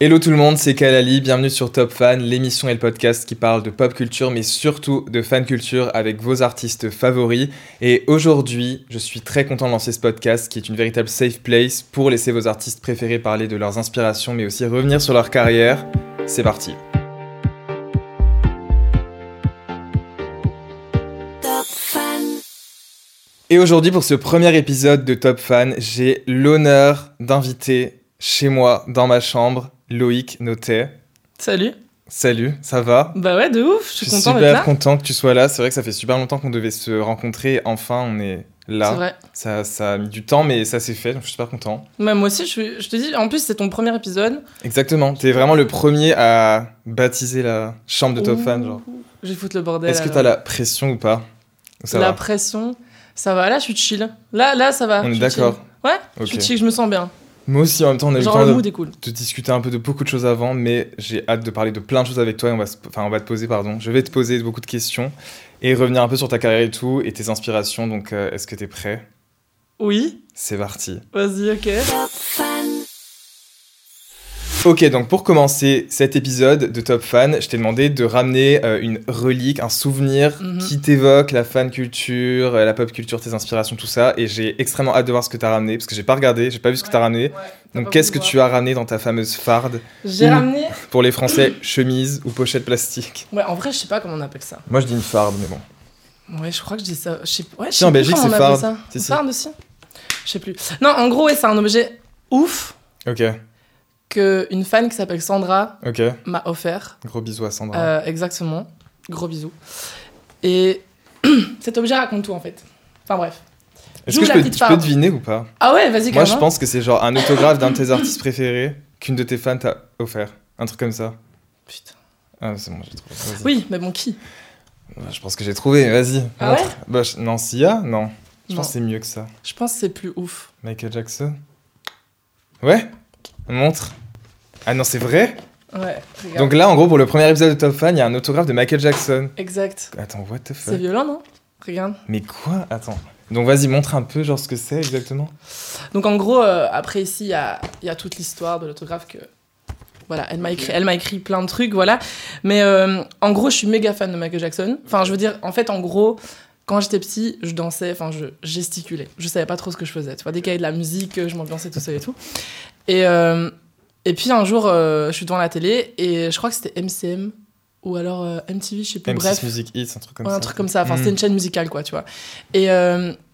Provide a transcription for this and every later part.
Hello tout le monde, c'est Kalali, bienvenue sur Top Fan, l'émission et le podcast qui parle de pop culture mais surtout de fan culture avec vos artistes favoris. Et aujourd'hui, je suis très content de lancer ce podcast qui est une véritable safe place pour laisser vos artistes préférés parler de leurs inspirations mais aussi revenir sur leur carrière. C'est parti. Et aujourd'hui, pour ce premier épisode de Top Fan, j'ai l'honneur d'inviter chez moi, dans ma chambre, Loïc Notet. Salut. Salut, ça va? Bah ouais, de ouf, je suis Je suis content d'être super content que tu sois là. C'est vrai que ça fait super longtemps qu'on devait se rencontrer. Enfin, on est là. C'est vrai. Ça, ça a mis du temps, mais ça s'est fait. Donc je suis super content. Bah, moi aussi, je, suis- je te dis, en plus, c'est ton premier épisode. Exactement. T'es vraiment le premier à baptiser la chambre de Top Fan. Genre. Je vais foutre le bordel. Est-ce que alors. t'as la pression ou pas? Ça la va pression Ça va, là, je suis chill. Là, là, ça va. On je est suis d'accord. chill. Ouais, je Ok. suis chill, je me sens bien. Moi aussi, en même temps, on a eu le Genre, temps le de, mood est cool. de discuter un peu de beaucoup de choses avant, mais j'ai hâte de parler de plein de choses avec toi. Et on va, se- enfin, on va te poser, pardon. Je vais te poser beaucoup de questions et revenir un peu sur ta carrière et tout et tes inspirations. Donc, euh, est-ce que t'es prêt? Oui, C'est parti. vas-y, ok. Ok, donc pour commencer cet épisode de Top Fan, je t'ai demandé de ramener euh, une relique, un souvenir Mhm. qui t'évoque la fan culture, euh, la pop culture, tes inspirations, tout ça. Et j'ai extrêmement hâte de voir ce que t'as ramené, parce que j'ai pas regardé, j'ai pas vu ce que t'as ramené. Donc qu'est-ce que tu as ramené dans ta fameuse farde J'ai ramené. Pour les Français, chemise ou pochette plastique? Ouais, en vrai, je sais pas comment on appelle ça. Moi je dis une farde, mais bon. Ouais, je crois que je dis ça. Je sais ouais, je Si, sais en Belgique, comment c'est on appelle farde. ça. Farde aussi? Je sais plus. Non, en gros, ouais, c'est un objet ouf Ok, que une fan qui s'appelle Sandra m'a offert. Gros bisous à Sandra. Euh, exactement. Gros bisous. Et cet objet raconte tout en fait. Enfin bref. Est-ce que je la peux, peux deviner ou pas? Ah ouais, vas-y, Moi je pense que c'est genre un autographe d'un de tes artistes préférés qu'une de tes fans t'a offert. Un truc comme ça. Putain. Ah, c'est bon, j'ai trouvé. Oui, mais bon, qui? Ouais, Je pense que j'ai trouvé, vas-y. Ah ouais? Bah, je- Non, Sia? Non. Je Non. pense que c'est mieux que ça. Je pense que c'est plus ouf. Michael Jackson? Ouais? Montre. Ah non, c'est vrai Ouais, regarde. Donc là, en gros, pour le premier épisode de Top Fan, il y a un autographe de Michael Jackson. Exact. Attends, what the C'est fuck violent, non Regarde. Mais quoi Attends. Donc vas-y, montre un peu, genre, ce que c'est exactement. Donc en gros, euh, après ici, il y a, y a toute l'histoire de l'autographe que. Voilà, elle m'a écrit, elle m'a écrit plein de trucs, voilà. Mais euh, en gros, je suis méga fan de Michael Jackson. Enfin, je veux dire, en fait, en gros, quand j'étais petit, je dansais, enfin, je gesticulais. Je savais pas trop ce que je faisais. Tu vois, dès qu'il y avait de la musique, je m'ambiançais tout seul et tout. Et, euh, et puis un jour, euh, je suis devant la télé et je crois que c'était MCM ou alors euh, MTV, je sais plus. M6 Bref, Music Hits, un truc comme Ouais, ça. un truc comme ça. Enfin, Mm. c'était une chaîne musicale, quoi, tu vois. Et,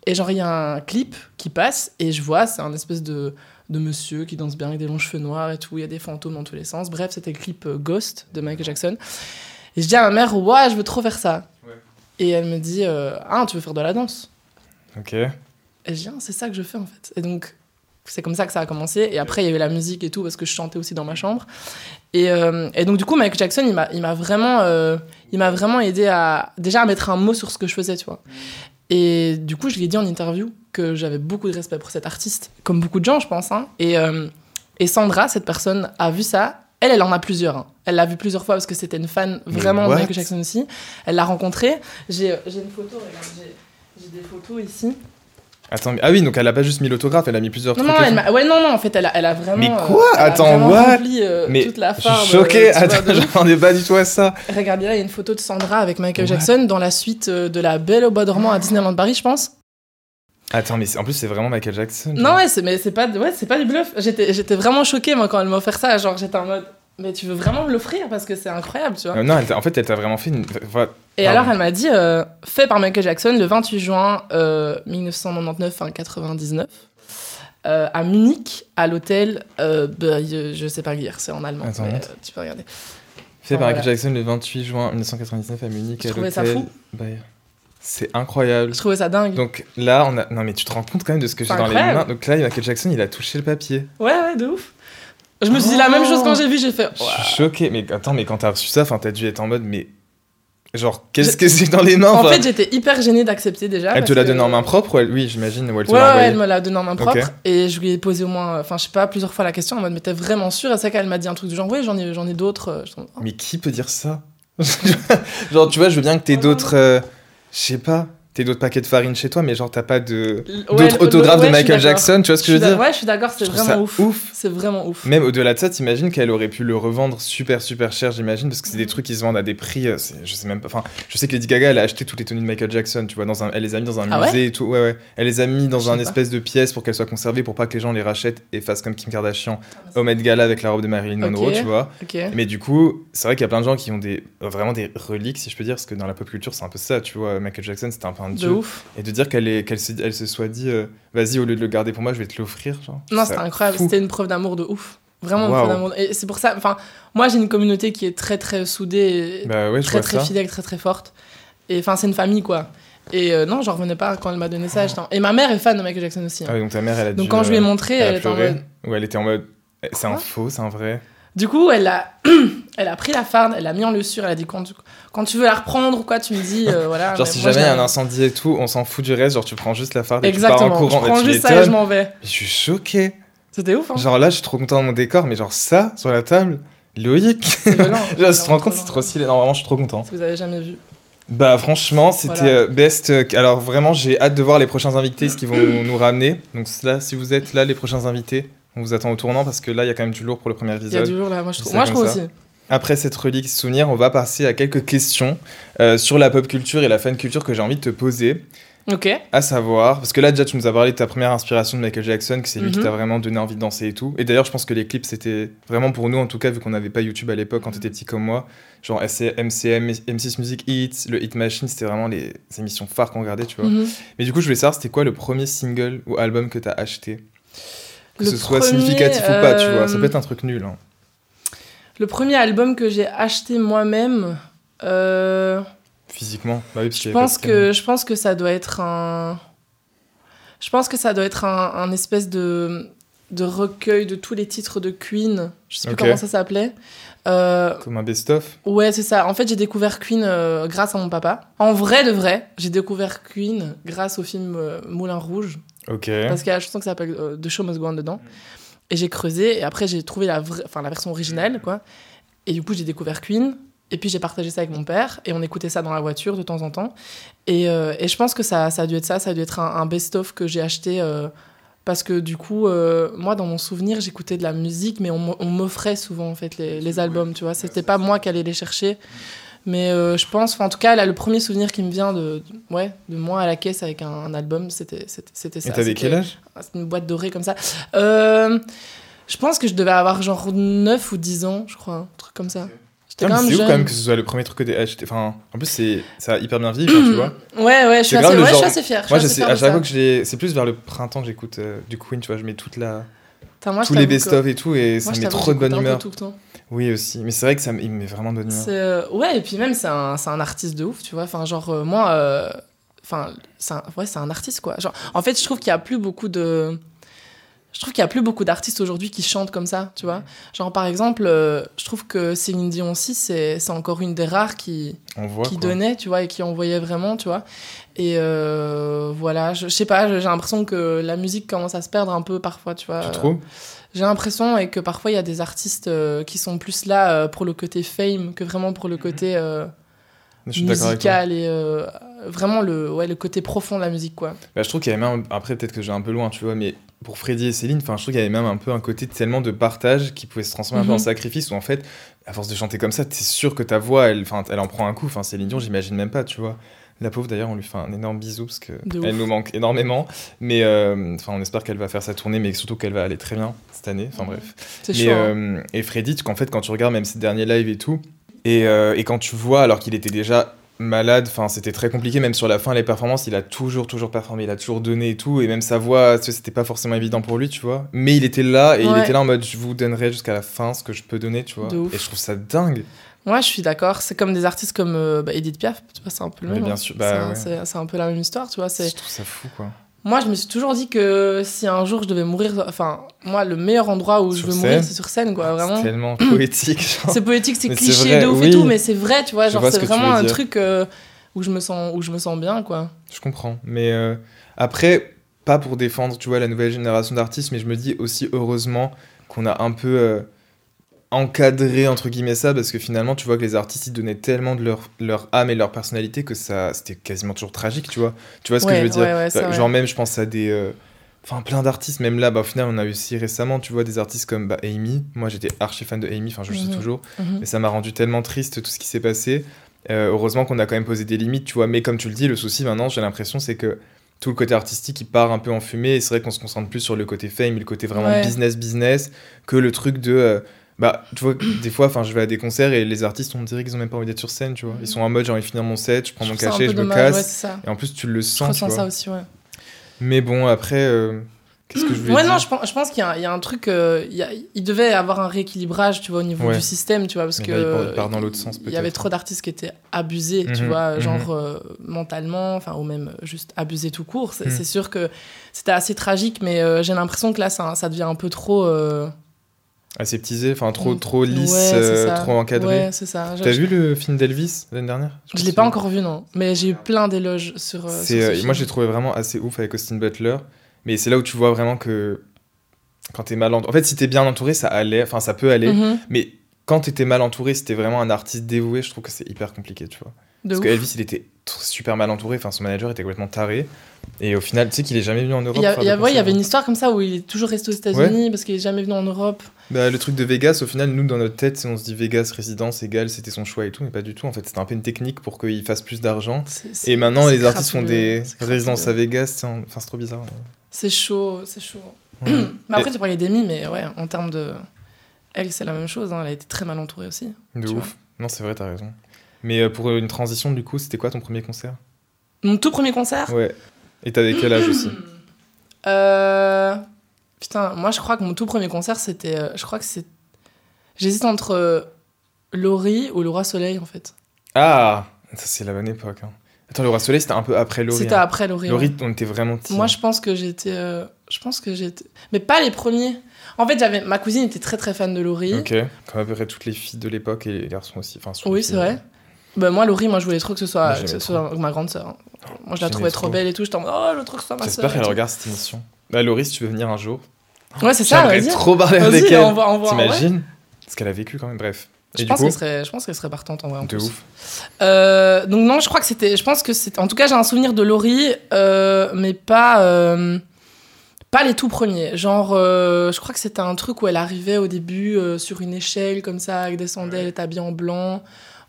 et genre, il y a un clip qui passe et je vois, c'est un espèce de, de monsieur qui danse bien avec des longs cheveux noirs et tout. Il y a des fantômes dans tous les sens. Bref, c'était le clip Ghost de Michael Jackson. Et je dis à ma mère, ouais, je veux trop faire ça. Ouais. Et elle me dit, ah, tu veux faire de la danse? Ok. Et je dis, ah, c'est ça que je fais en fait. Et donc, c'est comme ça que ça a commencé. Et après, il y a eu la musique et tout, parce que je chantais aussi dans ma chambre. Et, euh, et donc, du coup, Michael Jackson, il m'a, il m'a vraiment, euh, il m'a vraiment aidé à, déjà à mettre un mot sur ce que je faisais, tu vois. Et du coup, je l'ai dit en interview. que j'avais beaucoup de respect pour cet artiste, comme beaucoup de gens, je pense. hein. Et, euh, et Sandra, cette personne, a vu ça. Elle, elle en a plusieurs. hein. Elle l'a vu plusieurs fois parce que c'était une fan vraiment de Michael Jackson aussi. Elle l'a rencontré. J'ai j'ai une photo, regarde, j'ai- j'ai des photos ici. Attends, mais- ah oui, donc elle a pas juste mis l'autographe, elle a mis plusieurs Non, trucs. non, elle m'a- ouais, non, non, en fait, elle a, elle a vraiment. Mais euh, quoi a Attends, what rempli, euh, Mais toute la je farde. suis choqué, euh, vois, attends, de- je m'attendais pas du tout à ça. Regardez là, il y a une photo de Sandra avec Michael What Jackson dans la suite euh, de La Belle au Bois dormant à Disneyland Paris, je pense. Attends, mais en plus, c'est vraiment Michael Jackson. Non, ouais, c'est, mais c'est pas, ouais, pas du bluff. J'étais, j'étais vraiment choquée, moi, quand elle m'a offert ça. Genre, j'étais en mode, mais tu veux vraiment me l'offrir parce que c'est incroyable, tu vois. Euh, non, elle en fait, elle t'a vraiment fait une. Et pardon. alors, elle m'a dit, euh, fait par Michael Jackson le 28 juin euh, 1999, enfin 99, euh, à Munich, à l'hôtel, euh, bah, je, sais pas lire, c'est en allemand. Attends, mais, tu peux regarder. Fait par Voilà. Michael Jackson le 28 juin 1999 à Munich Je à trouvais ça l'hôtel fou. C'est incroyable. Je trouvais ça dingue. Donc là, on a. Non, mais tu te rends compte quand même de ce que j'ai dans les mains. Donc là, Michael Jackson, il a touché le papier. Ouais, ouais, de ouf. Je me suis dit la même chose quand j'ai vu, j'ai fait. Je suis choqué. Mais attends, mais quand t'as reçu ça, enfin, t'as dû être en mode, mais. Genre, qu'est-ce que c'est dans les mains En fait, j'étais hyper gênée d'accepter déjà. Elle te l'a que- donné en main propre. Oui, j'imagine. Ou elle te Ouais, ouais, elle me l'a donné en main propre. Et je lui ai posé au moins, enfin, je sais pas, plusieurs fois la question en mode, mais t'es vraiment sûre? Et c'est qu'elle m'a dit un truc du genre, oui, j'en ai, j'en ai d'autres. euh, oh. Mais qui peut dire ça? Genre, tu vois, je veux bien que t'aies Oh, d'autres. euh, je sais pas. T'aies d'autres paquets de farine chez toi, mais genre, t'as pas de. Ouais, D'autres le- autographes ouais, de Michael. Jackson, tu vois ce que je veux dire? Ouais, je suis d'accord, c'est vraiment ouf. ouf. C'est vraiment ouf. Même au-delà de ça, t'imagines qu'elle aurait pu le revendre super super cher, j'imagine, parce que Mm. c'est des trucs qui se vendent à des prix, euh, je sais même pas. Enfin, je sais que Lady Gaga, elle a acheté toutes les tenues de Michael Jackson, tu vois, dans un, elle les a mis dans un Ah ouais? musée et tout. Ouais, ouais. Elle les a mis dans un pas. espèce de pièce pour qu'elles soient conservées, pour pas que les gens les rachètent et fassent comme Kim Kardashian au Met Gala avec la robe de Marilyn Monroe, tu vois. Mais du coup, c'est vrai qu'il y a plein de gens qui ont des vraiment des reliques, si je peux dire, parce que dans la pop culture, c'est un peu ça, tu vois. Michael Jackson, c'était un peu De ouf. Et de dire qu'elle est, qu'elle se, elle se soit dit, euh, vas-y, au lieu de le garder pour moi, je vais te l'offrir, genre. Non, c'était incroyable. C'était une preuve d'amour de ouf. Vraiment une preuve d'amour. Et c'est pour ça, enfin, moi j'ai une communauté qui est très très soudée, et Bah ouais, très très ça. fidèle, très très forte. Et enfin, c'est une famille quoi. Et euh, non, j'en revenais pas quand elle m'a donné ça. Et ma mère est fan de Michael Jackson aussi. hein. Ah donc ta mère, elle a Donc dû, quand je lui ai euh, montré, elle elle était en pleuré. mode. Ou elle était en mode, eh, c'est un faux, c'est un vrai. Du coup, elle a, elle a pris la farde, elle l'a mis en lusure, elle a dit quand tu, quand tu veux la reprendre ou quoi, tu me dis, euh, voilà. Genre, si moi, jamais il y je a un incendie et tout, on s'en fout du reste, genre tu prends juste la farde et Exactement, tu pars en courant. je prends juste ça et je m'en vais. Mais Je suis choqué. C'était ouf, hein. Genre là, je suis trop content de mon décor, mais genre ça, sur la table, Loïc. C'est violent. Genre, tu te rends compte, c'est trop stylé. Non, vraiment, je suis trop content. Si vous avez jamais vu. Bah franchement, c'était Voilà. euh, best. euh, alors vraiment, j'ai hâte de voir les prochains invités, ce qu'ils vont nous ramener. Donc là, si vous êtes là, les prochains invités, on vous attend au tournant parce que là, il y a quand même du lourd pour le premier Il y a épisode. du jour là, moi je trouve. Moi je trouve aussi. Après cette relique souvenir, on va passer à quelques questions euh, sur la pop culture et la fan culture que j'ai envie de te poser. Ok. À savoir, parce que là déjà tu nous as parlé de ta première inspiration de Michael Jackson, que c'est lui qui Mhm. t'a vraiment donné envie de danser et tout. Et d'ailleurs je pense que les clips c'était vraiment pour nous en tout cas vu qu'on n'avait pas YouTube à l'époque quand t'étais petit comme moi. Genre MCM, M6 Music Hits, le Hit Machine, c'était vraiment les émissions phares qu'on regardait, tu vois. Mhm. Mais du coup je voulais savoir c'était quoi le premier single ou album que t'as acheté? Que Le ce soit significatif ou pas, tu vois. Ça euh, peut être un truc nul. hein. Le premier album que j'ai acheté moi-même, euh, Physiquement. Bah oui, parce je pense que je pense que ça doit être un. Je pense que ça doit être un, un espèce de de recueil de tous les titres de Queen. Je sais plus comment ça s'appelait. Euh, Comme un best-of. ouais, c'est ça. En fait, j'ai découvert Queen euh, grâce à mon papa. En vrai de vrai, j'ai découvert Queen grâce au film euh, Moulin Rouge. Ok. Parce qu'il y a la chanson qui s'appelle The Show Must Go On dedans. Et j'ai creusé, et après j'ai trouvé la, vraie- enfin, la version originale, quoi. Et du coup, j'ai découvert Queen, et puis j'ai partagé ça avec mon père, et on écoutait ça dans la voiture de temps en temps. Et, euh, et je pense que ça, ça a dû être ça, ça a dû être un, un best-of que j'ai acheté. euh, parce que du coup, euh, moi, dans mon souvenir, j'écoutais de la musique, mais on m'offrait souvent, en fait, les, les albums, tu vois. C'était pas moi qui allais les chercher. Mais euh, je pense, en tout cas, là, le premier souvenir qui me vient de, de- ouais, de moi à la caisse avec un, un album, c'était c'était- c'était ça. Et t'avais C'était- quel âge? C'est une boîte dorée comme ça. Euh, je pense que je devais avoir genre 9 ou 10 ans, je crois, un truc comme ça. C'est ouf quand même que ce soit le premier truc que t'aies acheté. Enfin, en plus, c'est ça a hyper bien vieilli, tu vois. Ouais, ouais, je suis, assez, ouais, je suis genre- assez fière. Moi, je sais, à chaque fois que j'ai. C'est plus vers le printemps que j'écoute euh, du Queen, tu vois. Je mets toute la... moi, tous les best-of et tout, et ça moi, me met trop de bonne humeur. tout le temps. Oui, aussi. Mais c'est vrai que ça il me met vraiment. C'est, euh, ouais, et puis même, c'est un, un artiste de ouf, tu vois. Enfin, genre, euh, moi, euh, enfin, ouais, c'est un artiste, quoi. Genre, en fait, je trouve qu'il y a plus beaucoup de. Je trouve qu'il y a plus beaucoup d'artistes aujourd'hui qui chantent comme ça, tu vois. Genre, par exemple, euh, je trouve que Céline Dion aussi, c'est encore une des rares qui, On voit. qui quoi. donnait, tu vois, et qui envoyait vraiment, tu vois. Et euh, voilà, je, je sais pas, j'ai l'impression que la musique commence à se perdre un peu parfois, tu vois. Tu trouves? J'ai l'impression et que parfois il y a des artistes euh, qui sont plus là euh, pour le côté fame que vraiment pour le côté euh, avec toi. musical et euh, vraiment le, ouais, le côté profond de la musique, quoi. Bah, je trouve qu'il y avait même, après peut-être que j'ai un peu loin, tu vois, mais pour Freddy et Céline, enfin, je trouve qu'il y avait même un peu un côté tellement de partage qui pouvait se transformer un peu en Mhm. sacrifice où en fait, à force de chanter comme ça, t'es sûr que ta voix, elle, elle en prend un coup. Enfin, Céline Dion, j'imagine même pas, tu vois. La pauvre d'ailleurs, on lui fait un énorme bisou parce que De elle ouf. nous manque énormément. Mais euh, enfin, on espère qu'elle va faire sa tournée, mais surtout qu'elle va aller très bien cette année. Enfin bref. C'est Mais, chaud. hein. euh, et Freddy, tu- qu'en fait, quand tu regardes même ses derniers lives et tout, et, euh, et quand tu vois, alors qu'il était déjà malade, enfin, c'était très compliqué, même sur la fin, les performances, il a toujours, toujours performé, il a toujours donné et tout, et même sa voix, c'était pas forcément évident pour lui, tu vois. Mais il était là, et il était là en mode, je vous donnerai jusqu'à la fin ce que je peux donner, tu vois. Et je trouve ça dingue. Ouais, je suis d'accord. C'est comme des artistes comme euh, bah, Edith Piaf, tu vois, c'est un peu le même. bien hein. sûr, bah ouais. c'est un peu la même histoire, tu vois. c'est- Je trouve ça fou, quoi. Moi, je me suis toujours dit que si un jour je devais mourir, enfin, moi, le meilleur endroit où je veux scène. mourir, c'est sur scène, quoi, vraiment. C'est tellement poétique, genre. C'est poétique, c'est cliché de ouf oui. et tout, mais c'est vrai, tu vois, Je genre ce c'est vraiment un dire. truc euh, où je me sens où je me sens bien, quoi. Je comprends. Mais euh, après, pas pour défendre, tu vois, la nouvelle génération d'artistes, mais je me dis aussi heureusement qu'on a un peu euh, encadré, entre guillemets, ça, parce que finalement, tu vois que les artistes, ils donnaient tellement de leur, leur âme et leur personnalité que ça, c'était quasiment toujours tragique, tu vois. Tu vois ce que je veux dire? ouais, ouais, c'est Bah. Genre même, je pense à des... euh, Enfin, plein d'artistes, même là, bah, au final, on a eu aussi récemment, tu vois, des artistes comme bah, Amy. Moi, j'étais archi fan de Amy, enfin, je le suis Mhm. toujours. Mhm. Mais ça m'a rendu tellement triste tout ce qui s'est passé. Euh, heureusement qu'on a quand même posé des limites, tu vois. Mais comme tu le dis, le souci maintenant, j'ai l'impression, c'est que tout le côté artistique, il part un peu en fumée. Et c'est vrai qu'on se concentre plus sur le côté fame, le côté vraiment Ouais. business, business, que le truc de. euh, bah, tu vois, des fois, enfin, je vais à des concerts et les artistes, on dirait qu'ils ont même pas envie d'être sur scène, tu vois. Ils sont en mode, j'ai envie de finir mon set, je prends Je mon cachet, je me casse. ouais, et en plus, tu le Je sens, tu ressens vois. ça aussi, ouais. Mais bon, après, euh, qu'est-ce que je voulais Ouais, dire non, je pense, je pense qu'il y, a- il y a un truc. euh, il, y a- il devait avoir un rééquilibrage, tu vois, au niveau Ouais. du système, tu vois, parce Mais que. là, il part- il part dans l'autre sens, Il y avait trop d'artistes qui étaient abusés, tu Mhm, vois, mhm. genre euh, mentalement, enfin, ou même juste abusés tout court. C'est Mhm. sûr que c'était assez tragique, mais euh, j'ai l'impression que là, ça, ça devient un peu trop. Aseptisé, enfin, trop, trop ouais, lisse, euh, trop encadré. Ouais, c'est ça. T'as vu le film d'Elvis l'année dernière? Je sais l'ai pas encore vu, non. Mais j'ai eu plein d'éloges sur. euh, sur euh, film. moi, j'ai trouvé vraiment assez ouf avec Austin Butler. Mais c'est là où tu vois vraiment que quand t'es mal entouré. En fait, si t'es bien entouré, ça allait. Enfin, ça peut aller. Mhm, Mais quand t'étais mal entouré, si t'es vraiment un artiste dévoué, je trouve que c'est hyper compliqué, tu vois. Parce ouf. que Elvis, il était super mal entouré. Enfin, son manager était complètement taré. Et au final, tu sais qu'il est jamais venu en Europe. Il y, a- faire il y a- de ouais, il y concert. avait une histoire comme ça où il est toujours resté aux États-Unis parce qu'il est jamais venu en Europe. Bah, le truc de Vegas, au final, nous, dans notre tête, on se dit Vegas, résidence égale, c'était son choix et tout. Mais pas du tout. En fait, c'était un peu une technique pour qu'il fasse plus d'argent. Et maintenant, les artistes font des résidences à. Vegas. Enfin, c'est trop bizarre. C'est chaud, c'est chaud. Mais après, tu parlais d'Amy, mais ouais, en termes de. Elle, c'est la même chose, hein, elle a été très mal entourée aussi. De ouf. Non, c'est vrai, t'as raison. Mais euh, pour une transition, du coup, c'était quoi ton premier concert? Mon tout premier concert? Ouais. Et t'avais quel âge aussi? Euh... Putain, moi je crois que mon tout premier concert, c'était. euh, Je crois que c'est. J'hésite entre euh, Laurie ou Le Roi Soleil, en fait. Ah Ça, c'est la bonne époque. hein. Attends, le Roi Soleil, c'était un peu après Laurie. C'était hein. après Laurie. Laurie, ouais. on était vraiment petits. Moi, hein. je pense que j'étais. euh, Je pense que j'étais. Mais pas les premiers. En fait, j'avais. Ma cousine était très très fan de Laurie. Ok. Comme à peu près toutes les filles de l'époque et les garçons aussi. Enfin, Oui, c'est vrai. Bah, moi, Laurie, moi, je voulais trop que ce soit, que ce soit ma grande sœur. hein. Moi, je la J'aimais trouvais trop trop. belle et tout. J'étais en mode, oh, je veux trop que ce soit ma sœur. J'espère et qu'elle tout. regarde cette émission. Bah, Laurie, si tu veux venir un jour. Ouais, c'est ça, J'aimerais vas-y. trop parler Vas-y, avec elle. envoie- envoie- ouais. T'imagines Ce qu'elle a vécu quand même, bref. Je Et du pense coup, qu'elle serait, je pense qu'elle serait partante en vrai. en de plus. ouf. Euh, donc non, je crois que c'était, je pense que c'était, en tout cas j'ai un souvenir de Laurie, euh, mais pas, euh, pas les tout premiers. Genre, euh, je crois que c'était un truc où elle arrivait au début euh, sur une échelle comme ça, elle descendait, elle était habillée en blanc.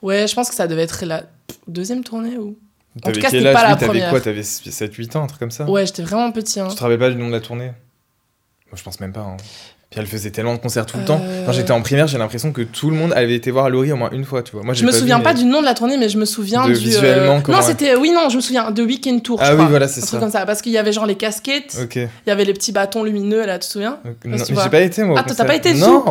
Ouais, je pense que ça devait être la deuxième tournée ou. En tout cas, c'était pas la Oui, T'avais première. quoi T'avais 7-8 ans, un truc comme ça Ouais, j'étais vraiment petit. Hein. Tu te rappelles pas du nom de la tournée? Moi, je pense même pas. hein. Puis elle faisait tellement de concerts tout le Euh. temps. Quand j'étais en primaire, j'ai l'impression que tout le monde avait été voir Laurie au moins une fois, tu vois. Moi, Je me souviens pas du nom de la tournée, mais je me souviens De du. euh, visuellement, comment Non, c'était. Oui, non, je me souviens de Weekend Tour. je Ah oui, crois. voilà, c'est Un ça. truc comme ça. Parce qu'il y avait genre les casquettes, Ok. il y avait les petits bâtons lumineux, là, tu te souviens? Donc, non, j'ai pas été moi. Ah, toi, t'as pas été Non.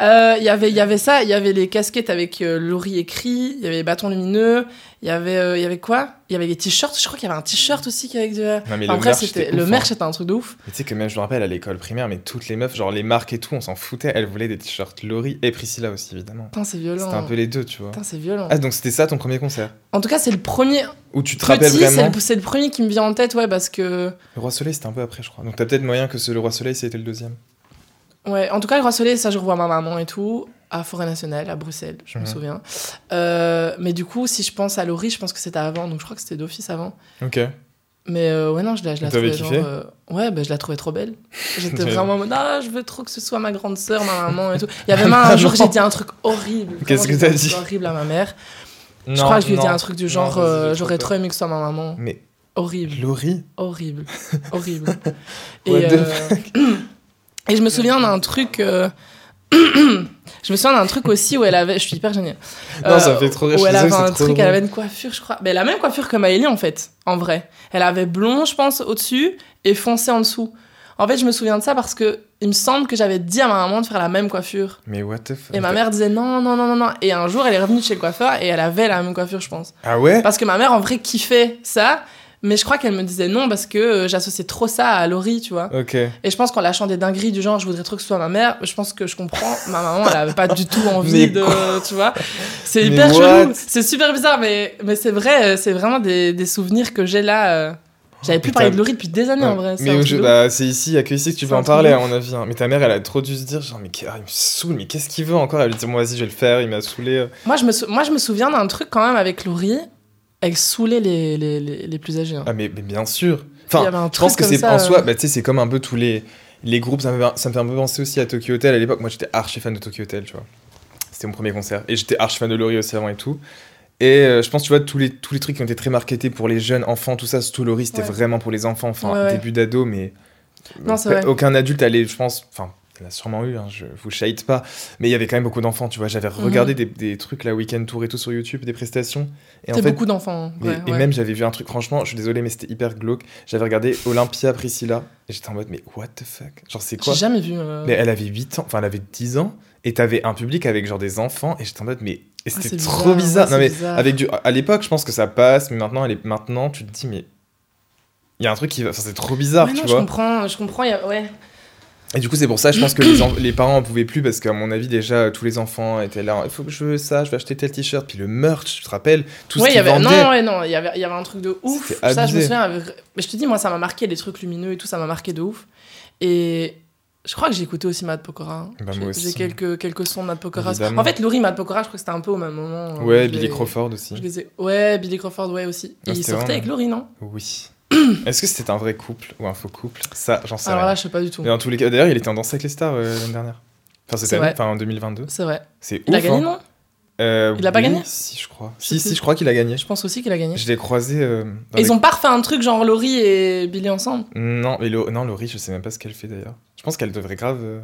Euh, Il y avait- il y avait ça, il y avait les casquettes avec euh, Laurie écrit, il y avait les bâtons lumineux, il y avait, euh, il y avait quoi? Il y avait les t-shirts, je crois qu'il y avait un t-shirt aussi qui avec du... Non, mais Enfin, le bref, merch, c'était- le merch hein. c'était un truc de ouf. Mais tu sais que même, je me rappelle, à l'école primaire, mais toutes les meufs, genre les marques et tout, on s'en foutait. Elles voulaient des t-shirts Laurie et Priscilla aussi, évidemment. Putain, c'est violent. C'était un peu les deux, tu vois. Putain, c'est violent. Ah, donc c'était ça ton premier concert? En tout cas, c'est le premier. Où tu te rappelles Petit, c'est vraiment? le, c'est le premier qui me vient en tête, ouais, parce que. Le Roi Soleil, c'était un peu après, je crois. Donc t'as peut-être moyen que ce Le Roi Soleil, c'était le deuxième. Ouais, en tout cas, le Roi Soleil, ça, je revois ma maman et tout, à Forêt Nationale, à Bruxelles, je me Mhm. souviens. Euh, mais du coup, si je pense à Laurie, je pense que c'était avant, donc je crois que c'était d'office avant. Ok. Mais euh, ouais, non, je la, je la trouvais genre, euh, Ouais, bah, je la trouvais trop belle. J'étais vraiment en mode, ah, je veux trop que ce soit ma grande sœur, ma maman et tout. Il y avait même un jour, j'ai dit un truc horrible. Qu'est-ce que t'as dit Horrible à ma mère. Non, je crois que je lui ai dit un truc du genre, euh, j'aurais trop aimé que ce soit ma maman. Mais Horrible. Laurie horrible, horrible. et, What the et je me souviens d'un truc. euh, je me souviens d'un truc aussi où elle avait. Je suis hyper gênée. Non, ça fait trop rire, Où elle avait un truc, elle avait une coiffure, je crois. Mais la même coiffure que Maëlie en fait, en vrai. Elle avait blond, je pense, au-dessus et foncé en dessous. En fait, je me souviens de ça parce que il me semble que j'avais dit à ma maman de faire la même coiffure. Mais what the fuck? Et ma mère disait non, non, non, non, non. Et un jour, elle est revenue chez le coiffeur et elle avait la même coiffure, je pense. Ah ouais? Parce que ma mère, en vrai, kiffait ça. Mais je crois qu'elle me disait non parce que euh, j'associais trop ça à Laurie, tu vois. Ok. Et je pense qu'en lâchant des dingueries du genre, je voudrais trop que ce soit ma mère, je pense que je comprends. Ma maman, elle avait pas du tout envie de. Tu vois C'est hyper chelou. C'est super bizarre, mais, mais c'est vrai, euh, c'est vraiment des, des souvenirs que j'ai là. euh. J'avais plus parlé de Laurie depuis des années en vrai. Mais je- bah, c'est ici, il y a que ici que tu peux en parler, à mon avis. hein. Mais ta mère, elle a trop dû se dire, genre, mais ah, il me saoule, mais qu'est-ce qu'il veut encore? Elle lui dit, moi, vas-y, je vais le faire, il m'a saoulé. Moi, je me sou- Moi, je me souviens d'un truc quand même avec Laurie. Elle saoulait les, les, les, les plus âgés. hein. Ah, mais, mais bien sûr. Il y Enfin, avait un je pense truc que comme c'est ça, en soi, euh. bah, tu sais, c'est comme un peu tous les, les groupes, ça me, fait, ça me fait un peu penser aussi à Tokyo Hotel à l'époque. Moi, j'étais archi fan de Tokyo Hotel, tu vois. C'était mon premier concert. Et j'étais archi fan de Laurie aussi avant et tout. Et euh, je pense, tu vois, tous les, tous les trucs qui ont été très marketés pour les jeunes enfants, tout ça, surtout Laurie, c'était Ouais. vraiment pour les enfants, enfin, Ouais, ouais. début d'ado, mais. Non, c'est vrai. Aucun adulte allait, je pense, enfin, en a sûrement eu, hein, je vous shade pas, mais il y avait quand même beaucoup d'enfants, tu vois. J'avais regardé des, des trucs, la Weekend Tour et tout sur YouTube, des prestations. Et en fait, beaucoup d'enfants. ouais, et ouais. même j'avais vu un truc, franchement, je suis désolé, mais c'était hyper glauque. J'avais regardé Olympia Priscilla et j'étais en mode, mais what the fuck? Genre, c'est quoi? J'ai jamais vu. euh, Mais elle avait 8 ans, enfin, elle avait 10 ans, et t'avais un public avec genre des enfants, et j'étais en mode, mais. Et c'était trop bizarre, bizarre. non, mais bizarre. avec du. À l'époque, je pense que ça passe, mais maintenant, elle est... maintenant tu te dis, mais. Il y a un truc qui va. Enfin, c'est trop bizarre, Ouais, tu non, je vois. comprends, je comprends. y a- Ouais. Et du coup, c'est pour ça, je pense que les, en- les parents en pouvaient plus parce qu'à mon avis, déjà, tous les enfants étaient là. Il faut que je veux ça, je vais acheter tel t-shirt. Puis le merch, tu te rappelles Tout Ouais, ce y avait vendaient. non ouais non il y avait y avait un truc de ouf ça je me souviens mais je te dis moi ça m'a marqué les trucs lumineux et tout ça m'a marqué de ouf et je crois que j'ai écouté aussi Matt Pokora hein. Bah, J'ai- moi aussi. j'ai quelques quelques sons de Matt Pokora en fait Laurie Matt Pokora je crois que c'était un peu au même moment euh, Ouais, Billy Crawford aussi. je les ai ouais Billy Crawford ouais aussi Ah, et il sortait vraiment- avec Laurie non? Oui. Est-ce que c'était un vrai couple ou un faux couple? Ça, j'en sais alors rien. là je sais pas du tout Mais dans tous les cas, d'ailleurs, il était en Danse avec les stars euh, l'année dernière. Enfin, cette C'est année, vrai. enfin en 2022. c'est vrai C'est il a gagné hein. non? Euh, Il a pas oui, gagné? Si, je crois. Je sais Si, si, plus. je crois qu'il a gagné. je pense aussi qu'il a gagné Je l'ai croisé. euh, dans Et les- ils ont pas refait un truc genre Laurie et Billy ensemble? Non, mais Lo- non, Laurie, je sais même pas ce qu'elle fait d'ailleurs. Je pense qu'elle devrait grave. euh,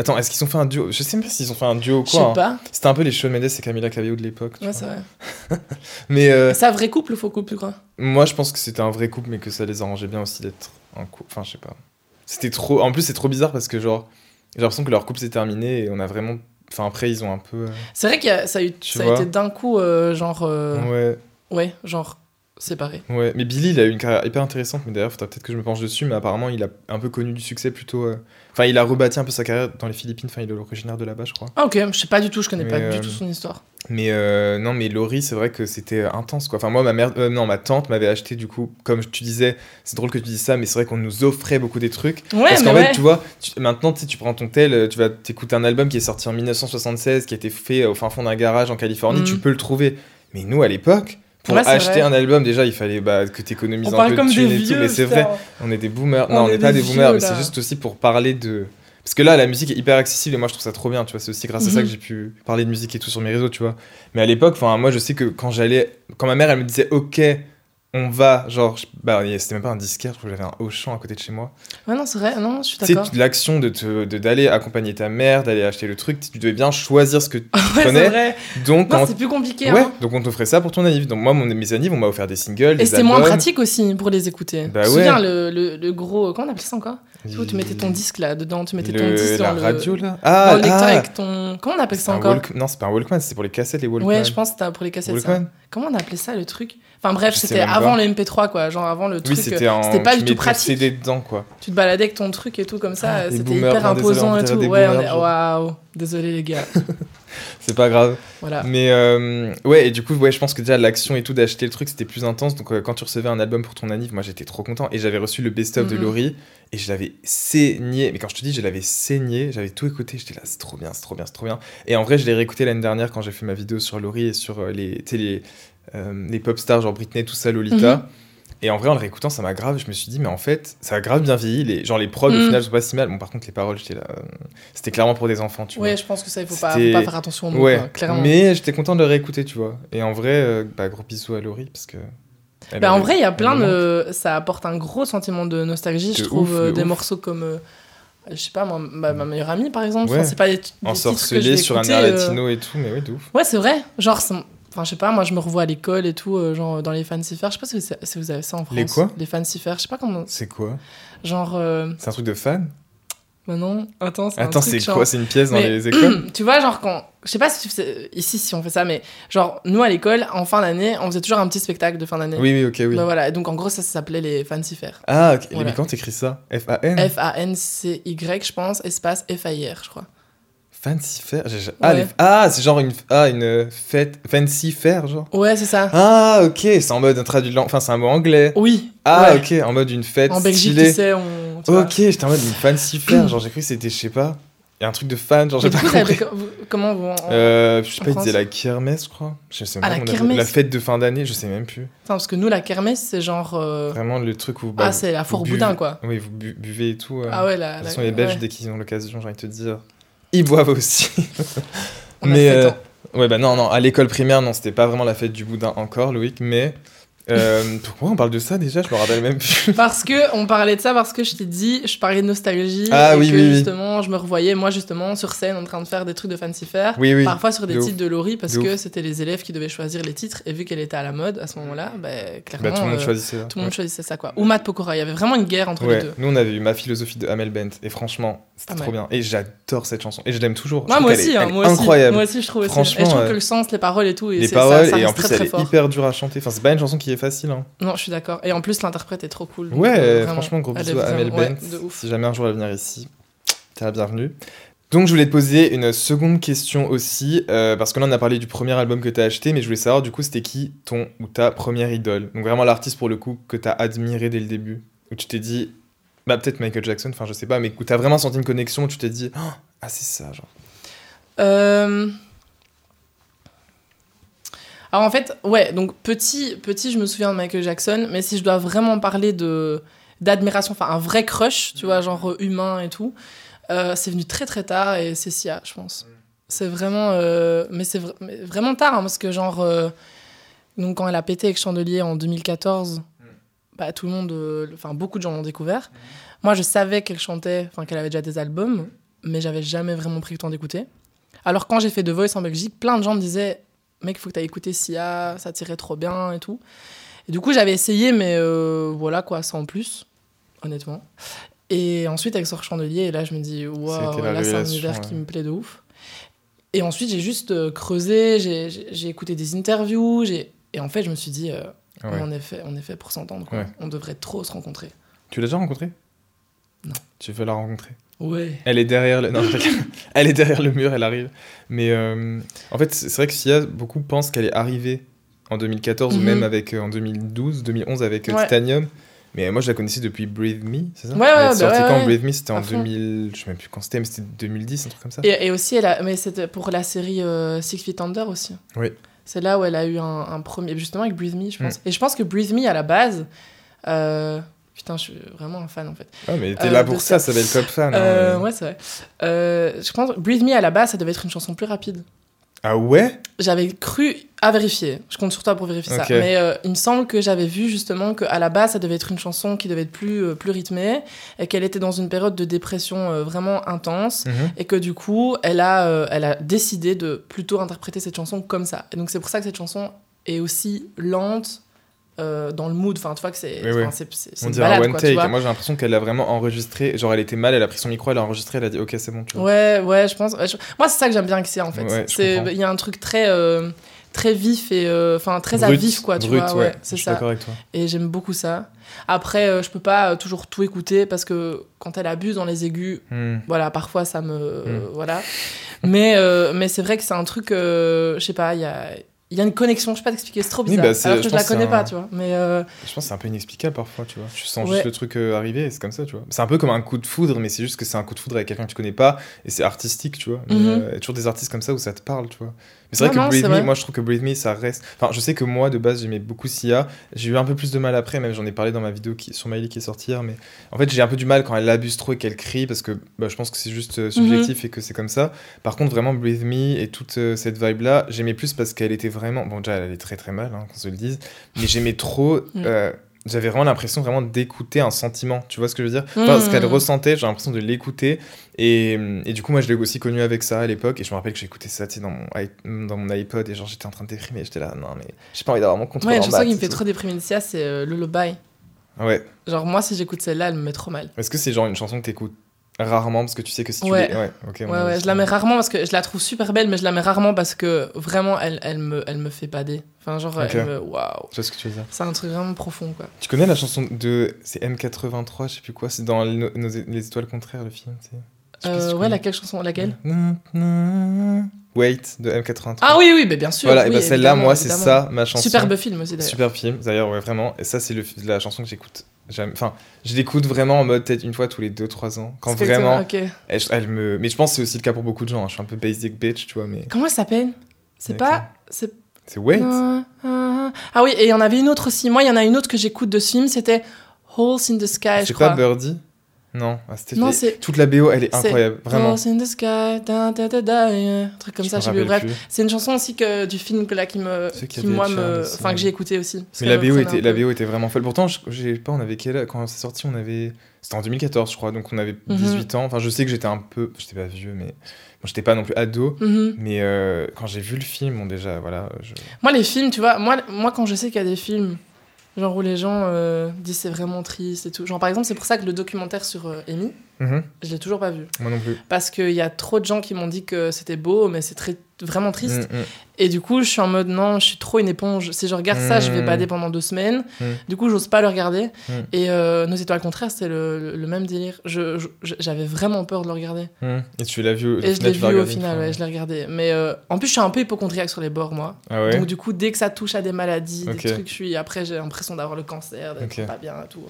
Attends, est-ce qu'ils ont fait un duo? Je sais même pas s'ils ont fait un duo ou je sais quoi. hein. pas C'était un peu les Shawn Mendes et Camila Cabello de l'époque. ouais c'est vrai Mais euh, c'est un vrai couple ou faux couple tu crois? moi, je pense que c'était un vrai couple, mais que ça les arrangeait bien aussi d'être un couple. Enfin, je sais pas. C'était trop. En plus, c'est trop bizarre parce que, genre, j'ai l'impression que leur couple s'est terminé et on a vraiment. Enfin, après, ils ont un peu. euh, C'est vrai que ça a, eu, ça a été d'un coup, euh, genre. euh, Ouais, ouais. genre séparé. ouais. Mais Billy, il a eu une carrière hyper intéressante, mais d'ailleurs, peut-être que je me penche dessus, mais apparemment, il a un peu connu du succès plutôt. euh, Enfin, il a rebâti un peu sa carrière dans les Philippines. Enfin, il est originaire de là-bas, je crois. Ah, ok, je sais pas du tout, je connais Mais, pas euh, du tout son histoire. Mais euh, non, mais Laurie, c'est vrai que c'était intense quoi. Enfin, moi, ma mère, euh, non, ma tante m'avait acheté du coup, comme tu disais, c'est drôle que tu dises ça, mais c'est vrai qu'on nous offrait beaucoup des trucs. Ouais, Parce qu'en ouais. fait, tu vois, tu- maintenant, tu prends ton tel, euh, tu vas t'écouter un album qui est sorti en 1976, qui a été fait au fin fond d'un garage en Californie, Mhm. tu peux le trouver. Mais nous, à l'époque, pour Ouais, acheter vrai. un album, déjà, il fallait bah, que tu économises On un peu comme de des thunes et tout. Mais c'est vrai, on est des boomers. On non, on est n'est pas des des boomers, vieux, mais c'est juste aussi pour parler de. Parce que là, la musique est hyper accessible et moi je trouve ça trop bien, tu vois. C'est aussi grâce à ça Mhm. que j'ai pu parler de musique et tout sur mes réseaux, tu vois. Mais à l'époque, moi je sais que quand j'allais. Quand ma mère elle me disait, ok, on va, genre, je- bah, c'était même pas un disquaire, je crois que j'avais un Auchan à côté de chez moi. Ouais, non, c'est vrai, non, je suis d'accord. l'action de te- de- d'aller accompagner ta mère, d'aller acheter le truc, tu devais bien choisir ce que tu Ouais, prenais. c'est vrai. Donc, c'est plus compliqué. ouais, hein. donc on t'offrait ça pour ton anniv. Donc moi, mon, mes anniv, on m'a offert des singles, Et c'était moins pratique aussi pour les écouter. Bah te ouais. souviens le, le, le gros. Comment on appelait ça encore? Où tu mettais ton disque là dedans, tu mettais Le- ton disque la dans le, radio là? dans le lecteur ah, avec ton. Comment on appelle c'est ça encore? Walk- Non, c'est pas un Walkman, c'est pour les cassettes, les Walkman. Ouais, je pense que c'était pour les cassettes. ça. Walkman Comment on appelait ça le truc? Enfin bref, c'était avant le MP3 quoi, genre avant le truc. Oui, euh, c'était en. c'était pas tu du tout pratique. CD dedans, quoi. Tu te baladais avec ton truc et tout comme ça, Ah, c'était hyper imposant et tout. Ouais, waouh, désolé les gars. C'est pas grave. Voilà. Mais euh, ouais, et du coup, ouais, je pense que déjà l'action et tout d'acheter le truc, c'était plus intense. Donc euh, quand tu recevais un album pour ton anniv, moi j'étais trop content. Et j'avais reçu le best-of de Mhm. Laurie et je l'avais saigné. Mais quand je te dis, je l'avais saigné, j'avais tout écouté. J'étais là, c'est trop bien, c'est trop bien, c'est trop bien. Et en vrai, je l'ai réécouté l'année dernière quand j'ai fait ma vidéo sur Laurie et sur euh, les, les, euh, les pop stars, genre Britney, tout ça, Lolita. Mhm. Et en vrai, en le réécoutant, ça m'a grave. Je me suis dit, mais en fait, ça a grave bien vieilli. Les, genre, les prods, au Mhm. final, sont pas si mal. Bon, par contre, les paroles, j'étais là. euh, C'était clairement pour des enfants, tu vois. Ouais, je pense que ça, il faut pas, faut pas faire attention aux mots, Ouais, clairement. mais j'étais content de le réécouter, tu vois. Et en vrai, euh, bah, gros bisous à Laurie, parce que. elle Bah, en vrai, il y a plein de. Ça apporte un gros sentiment de nostalgie, je trouve. ouf, euh, de des ouf. morceaux comme. euh, Je sais pas, ma, ma meilleure amie, par exemple. Ouais. Enfin, c'est pas des, des titres que je Ensorcelé vais sur un air euh, latino et tout, mais oui, de ouf. Ouais, c'est vrai. Genre, enfin, je sais pas, moi, je me revois à l'école et tout, euh, genre dans les fancy fairs. Je sais pas si vous, si vous avez ça en France. Les quoi? Les fancy fairs. Je sais pas comment. C'est quoi? Genre. Euh... C'est un truc de fan? Bah non, attends, c'est Attends, c'est quoi? C'est une pièce dans les écoles? Tu vois, genre quand. Je sais pas si tu fais- ici si on fait ça, mais genre nous à l'école, en fin d'année, on faisait toujours un petit spectacle de fin d'année. Oui, oui, ok, oui. Bah voilà, et donc en gros, ça, ça s'appelait les fancy fairs. Ah, ok. Voilà. mais comment t'écris ça? F-A-N F-A-N-C-Y, je pense, espace F-A-I-R, je crois. Fancy Fair Ah, Ouais. les- ah, c'est genre une, ah, une fête. Fancy Fair, genre Ouais, c'est ça. Ah, ok, c'est en mode un traduit de langue. Enfin, c'est un mot anglais. Oui. Ah, ouais. ok, en mode une fête. En Belgique, stylée. tu sais, on. tu. Ok, j'étais en mode une fancy fair, genre j'ai cru que c'était, je sais pas, il y a un truc de fan, genre j'ai pas coup, compris. comment vous. en- Euh, je sais en pas, il disait France la kermesse, je crois. Je sais Ah, même la. La fête de fin d'année, je sais même plus. Attends, parce que nous, la kermesse, c'est genre. euh, Vraiment le truc où. bah, Ah, c'est la buvez- boudin, quoi. Oui, vous bu- buvez et tout. euh. Ah ouais, De la. toute la- façon, les Belges, ouais. dès qu'ils ont l'occasion, j'ai envie de te dire, ils boivent aussi. Mais. euh. Ouais, bah non, non, à l'école primaire, non, c'était pas vraiment la fête du boudin encore, Loïc, mais. euh, pourquoi on parle de ça déjà Je me rappelle même plus. Parce que on parlait de ça parce que je t'ai dit, je parlais de nostalgie Ah et oui, que oui, oui. justement, je me revoyais moi justement sur scène en train de faire des trucs de fancy fair, Oui, oui. parfois sur des de ouf. titres de Laurie parce De que c'était les élèves qui devaient choisir les titres et vu qu'elle était à la mode à ce moment-là, bah, clairement Bah, tout le monde euh, choisissait ça. tout le monde choisissait ça quoi. Ou Matt Pokora, il y avait vraiment une guerre entre Ouais, les deux. nous on avait eu ma philosophie de Amel Bent et franchement c'était Ah trop bien et j'adore cette chanson et je l'aime toujours. Je Moi, aussi, est- hein, moi aussi, incroyable. moi aussi je trouve aussi. Et Franchement, je trouve euh, que le sens, les paroles et tout, et les paroles ça, ça et en plus très, elle très est fort. hyper dure à chanter. Enfin c'est pas une chanson qui est facile. Hein. Non, je suis d'accord. Et en plus l'interprète est trop cool. Ouais, euh, vraiment, franchement gros bisous à Amel Bent. de ouf. si jamais un jour elle va venir ici, t'es la bienvenue. Donc je voulais te poser une seconde question aussi euh, parce que là on a parlé du premier album que t'as acheté mais je voulais savoir du coup c'était qui ton ou ta première idole? Donc vraiment l'artiste pour le coup que t'as admiré dès le début où tu t'es dit bah peut-être Michael Jackson, enfin je sais pas mais où t'as vraiment senti une connexion où tu t'es dit Oh, ah c'est ça genre. Euh, Alors en fait, ouais, donc petit, petit, je me souviens de Michael Jackson, mais si je dois vraiment parler de d'admiration, enfin un vrai crush, tu vois, genre euh, humain et tout, euh, c'est venu très très tard et c'est Sia, je pense. C'est vraiment, euh, mais c'est vraiment tard hein, parce que genre, donc quand elle a pété avec Chandelier en 2014, bah tout le monde, euh, enfin beaucoup de gens l'ont découvert. Moi, je savais qu'elle chantait, enfin qu'elle avait déjà des albums, mais j'avais jamais vraiment pris le temps d'écouter. Alors quand j'ai fait The Voice en Belgique, plein de gens me disaient mec, il faut que tu écouté Sia, ça tirait trop bien et tout. Et du coup, j'avais essayé, mais euh, voilà quoi, sans plus, honnêtement. Et ensuite, avec Sort Chandelier, et là, je me dis, waouh, là, c'est un univers qui ouais. me plaît de ouf. Et ensuite, j'ai juste euh, creusé, j'ai- écouté des interviews, et en fait, je me suis dit, euh, Ah ouais. on, est fait, on est fait pour s'entendre. Ouais. on devrait trop se rencontrer. Tu l'as déjà rencontrée? Non. Tu veux la rencontrer? Ouais. Elle est derrière le... Non, elle est derrière le mur, elle arrive. Mais euh, en fait, c'est vrai que Sia, beaucoup pensent qu'elle est arrivée en 2014 ou Mhm. même avec, euh, en 2012, 2011 avec euh, Ouais. Titanium. Mais moi, je la connaissais depuis Breathe Me, c'est ça? Ouais, ouais, Elle bah est sortie ouais, quand. Breathe Me? C'était en À fond. 2000... Je sais même plus quand c'était, mais c'était 2010, un truc comme ça. Et, et aussi, elle a, mais c'était pour la série euh, Six Feet Under aussi. Oui. C'est là où elle a eu un, un premier, justement avec Breathe Me, je pense. Mm. Et je pense que Breathe Me, à la base, euh, putain, je suis vraiment un fan en fait. Ah, mais t'es Euh, là pour ça, ça. ça va être top fan. hein. Euh, ouais, c'est vrai. Euh, je pense Breathe Me, à la base, ça devait être une chanson plus rapide. Ah ouais J'avais cru à vérifier. Je compte sur toi pour vérifier ça. Mais euh, il me semble que j'avais vu justement qu'à la base, ça devait être une chanson qui devait être plus, euh, plus rythmée et qu'elle était dans une période de dépression euh, vraiment intense. Mhm. Et que du coup, elle a, elle a décidé de plutôt interpréter cette chanson comme ça. Et donc c'est pour ça que cette chanson est aussi lente, euh, dans le mood. Enfin, tu vois que c'est Oui, oui. c'est- On dirait one quoi, take. Moi, j'ai l'impression qu'elle a vraiment enregistré. Genre, elle était mal, elle a pris son micro, elle a enregistré, elle a dit Ok, c'est bon, tu vois. Ouais, ouais, je pense. ouais, je- Moi, c'est ça que j'aime bien que c'est en fait. Ouais, il y a un truc très euh, très vif et euh, enfin très à vif quoi, tu brut, vois. ouais. Ouais, Je c'est ça. d'accord avec toi. Et j'aime beaucoup ça. Après, euh, je peux pas euh, toujours tout écouter parce que quand elle abuse dans les aigus, Hmm. voilà, parfois ça me euh, Mm. voilà. Mais mais c'est vrai que c'est un truc, je sais pas, il y a il y a une connexion, je sais pas t'expliquer, c'est trop Oui, bizarre. bah, c'est- Alors que je je, la connais pas, tu vois. Mais euh, Je pense que c'est un peu inexplicable parfois, tu vois. Tu sens Ouais. juste le truc euh, arriver et c'est comme ça, tu vois. C'est un peu comme un coup de foudre, mais c'est juste que c'est un coup de foudre avec quelqu'un que tu connais pas et c'est artistique, tu vois. Mais, Mhm. euh, Il y a toujours des artistes comme ça où ça te parle, tu vois. Mais c'est vrai que non, Breathe Me, vrai. moi je trouve que Breathe Me ça reste. Enfin, je sais que moi de base j'aimais beaucoup Sia. J'ai eu un peu plus de mal après, même j'en ai parlé dans ma vidéo qui... sur Miley qui est sortie hier, mais en fait j'ai un peu du mal quand elle abuse trop et qu'elle crie parce que bah, je pense que c'est juste euh, subjectif Mhm. et que c'est comme ça. Par contre, vraiment Breathe Me et toute euh, cette vibe là, j'aimais plus parce qu'elle était vraiment. Bon, déjà elle est très très mal, hein, qu'on se le dise, mais j'aimais trop. Mm. euh, j'avais vraiment l'impression vraiment d'écouter un sentiment, tu vois ce que je veux dire? Enfin, Mm. ce qu'elle ressentait, j'ai l'impression de l'écouter. Et, et du coup, moi, je l'ai aussi connu avec ça à l'époque. Et je me rappelle que j'écoutais ça tu sais, dans mon, dans mon iPod. Et genre, j'étais en train de déprimer. J'étais là, non, mais j'ai pas envie d'avoir mon contrôle ouais, chanson bas, qui me fait trop déprimer Sia, c'est euh, Lullaby. Ouais. Genre moi, si j'écoute celle-là, elle me met trop mal. Est-ce que c'est genre une chanson que t'écoutes rarement parce que tu sais que si tu Ouais. l'es- Ouais, ok. on Ouais, ouais, je la mets rarement parce que je la trouve super belle, mais je la mets rarement parce que vraiment, elle, elle, me, elle me fait bader. Enfin, genre, Ok. elle me. Waouh! Je vois ce que tu veux dire. C'est un truc vraiment profond, quoi. Tu connais la chanson de. C'est M83, je sais plus quoi. C'est dans Les Étoiles Contraires, le film. Je sais Euh, ouais, laquelle chanson Laquelle Wait, de M83. Ah oui, oui, mais bien sûr. Voilà, et bah celle-là, moi, c'est ça, ma chanson. Superbe film aussi, d'ailleurs. Super film, d'ailleurs, ouais, vraiment. Et ça, c'est le- la chanson que j'écoute. jamais- Enfin, je l'écoute vraiment en mode peut-être une fois tous les 2-3 ans. Quand C'est vraiment. Elle, elle me... Mais je pense que c'est aussi le cas pour beaucoup de gens. hein. Je suis un peu basic bitch, tu vois. Mais Comment elle s'appelle? C'est pas. C'est. c'est Wait. Ah, ah, ah oui, et il y en avait une autre aussi. Moi, il y en a une autre que j'écoute de ce film, c'était Holes in the Sky, je C'est crois. pas Birdie? Non, ah. Non, Toute la BO, elle est incroyable. Vraiment. Holes in the Sky, da, da, da, da, un truc comme Je ça, me je sais plus. rappelle Bref, plus. c'est une chanson aussi que, du film que là qui me. Qui, moi, me. Enfin, que j'ai écouté aussi. Mais la BO, était, la. BO était vraiment folle. Pourtant, je, j'ai pas, on avait quel Quand c'est sorti, on avait. C'était en 2014, je crois. Donc on avait Mhm. 18 ans. Enfin, je sais que j'étais un peu. J'étais pas vieux, mais. Bon, j'étais pas non plus ado. Mhm. Mais euh, quand j'ai vu le film, déjà, voilà. Je... Moi, les films, tu vois, moi, moi quand je sais qu'il y a des films, genre où les gens euh, disent c'est vraiment triste et tout. Genre, par exemple, c'est pour ça que le documentaire sur euh, Amy, Mhm. je l'ai toujours pas vu. Moi non plus. Parce qu'il y a trop de gens qui m'ont dit que c'était beau, mais c'est très, vraiment triste. Mm, mm. Et du coup, je suis en mode non, je suis trop une éponge. Si je regarde ça, je vais Mm. bader pendant deux semaines. Du coup, j'ose pas le regarder. Et euh, Nos étoiles contraires, c'était le, même délire. Je- je- J'avais vraiment peur de le regarder. Et tu l'as vu au Et je final, l'ai vu au final, ouais, je l'ai regardé. Mais euh, en plus, je suis un peu hypochondriaque sur les bords, moi. Ah ouais Donc du coup, dès que ça touche à des maladies, des trucs, je suis après j'ai l'impression d'avoir le cancer, d'être pas bien et tout.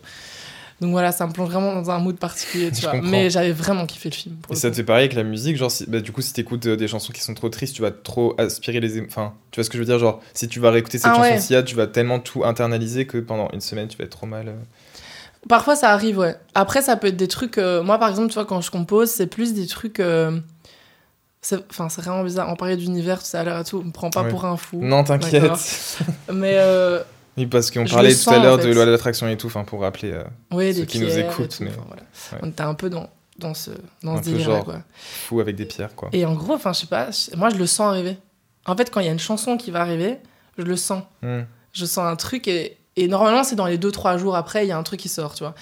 Donc voilà, ça me plonge vraiment dans un mood particulier, tu vois. comprends. Mais j'avais vraiment kiffé le film. pour Et le ça coup. te fait pareil avec la musique, genre si, bah, du coup si t'écoutes euh, des chansons qui sont trop tristes, tu vas trop aspirer les... Enfin, tu vois ce que je veux dire Genre, si tu vas réécouter cette Ah chanson ouais. Sia, tu vas tellement tout internaliser que pendant une semaine, tu vas être trop mal. euh. Parfois ça arrive, ouais. Après, ça peut être des trucs. euh, moi, par exemple, tu vois, quand je compose, c'est plus des trucs. euh, Enfin, c'est vraiment bizarre. On parlait d'univers tout à l'heure et tout. On me prend pas Ouais. pour un fou. Non, t'inquiète. Mais oui, parce qu'on parlait tout sens, à l'heure en de fait. loi de l'attraction et tout, enfin pour rappeler euh, oui, Ceux qui nous écoutent, tout, mais- voilà. ouais. On était un peu dans, dans ce, dans Un ce genre. quoi. fou avec des pierres, quoi. Et en gros, enfin, je sais pas, moi, je le sens arriver. En fait, quand il y a une chanson qui va arriver, je le sens. Hmm. Je sens un truc et, et normalement, c'est dans les 2-3 jours après, il y a un truc qui sort, tu vois.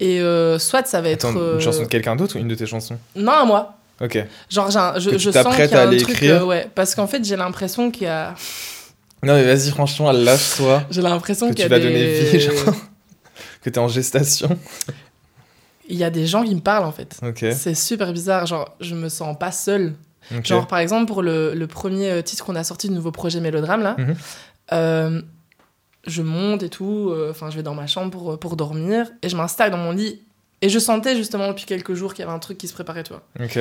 Et euh, soit ça va être. Attends, euh, une chanson de quelqu'un d'autre ou une de tes chansons? Non, à moi. Ok. Genre, un- je, Que je sens qu'il y a à un truc. euh, ouais, parce qu'en fait, j'ai l'impression qu'il y a. Non mais vas-y, franchement, lâche-toi. J'ai l'impression Que y tu vas des... donner vie, genre. Que t'es en gestation. Il y a des gens qui me parlent, en fait. Ok. C'est super bizarre. Genre, je me sens pas seule. Genre, par exemple, pour le, le premier euh, titre qu'on a sorti du nouveau projet Mélodrame, là, Mhm. euh, je monte et tout, euh, enfin, je vais dans ma chambre pour, pour dormir, et je m'installe dans mon lit. Et je sentais justement depuis quelques jours qu'il y avait un truc qui se préparait, tu vois. Ok.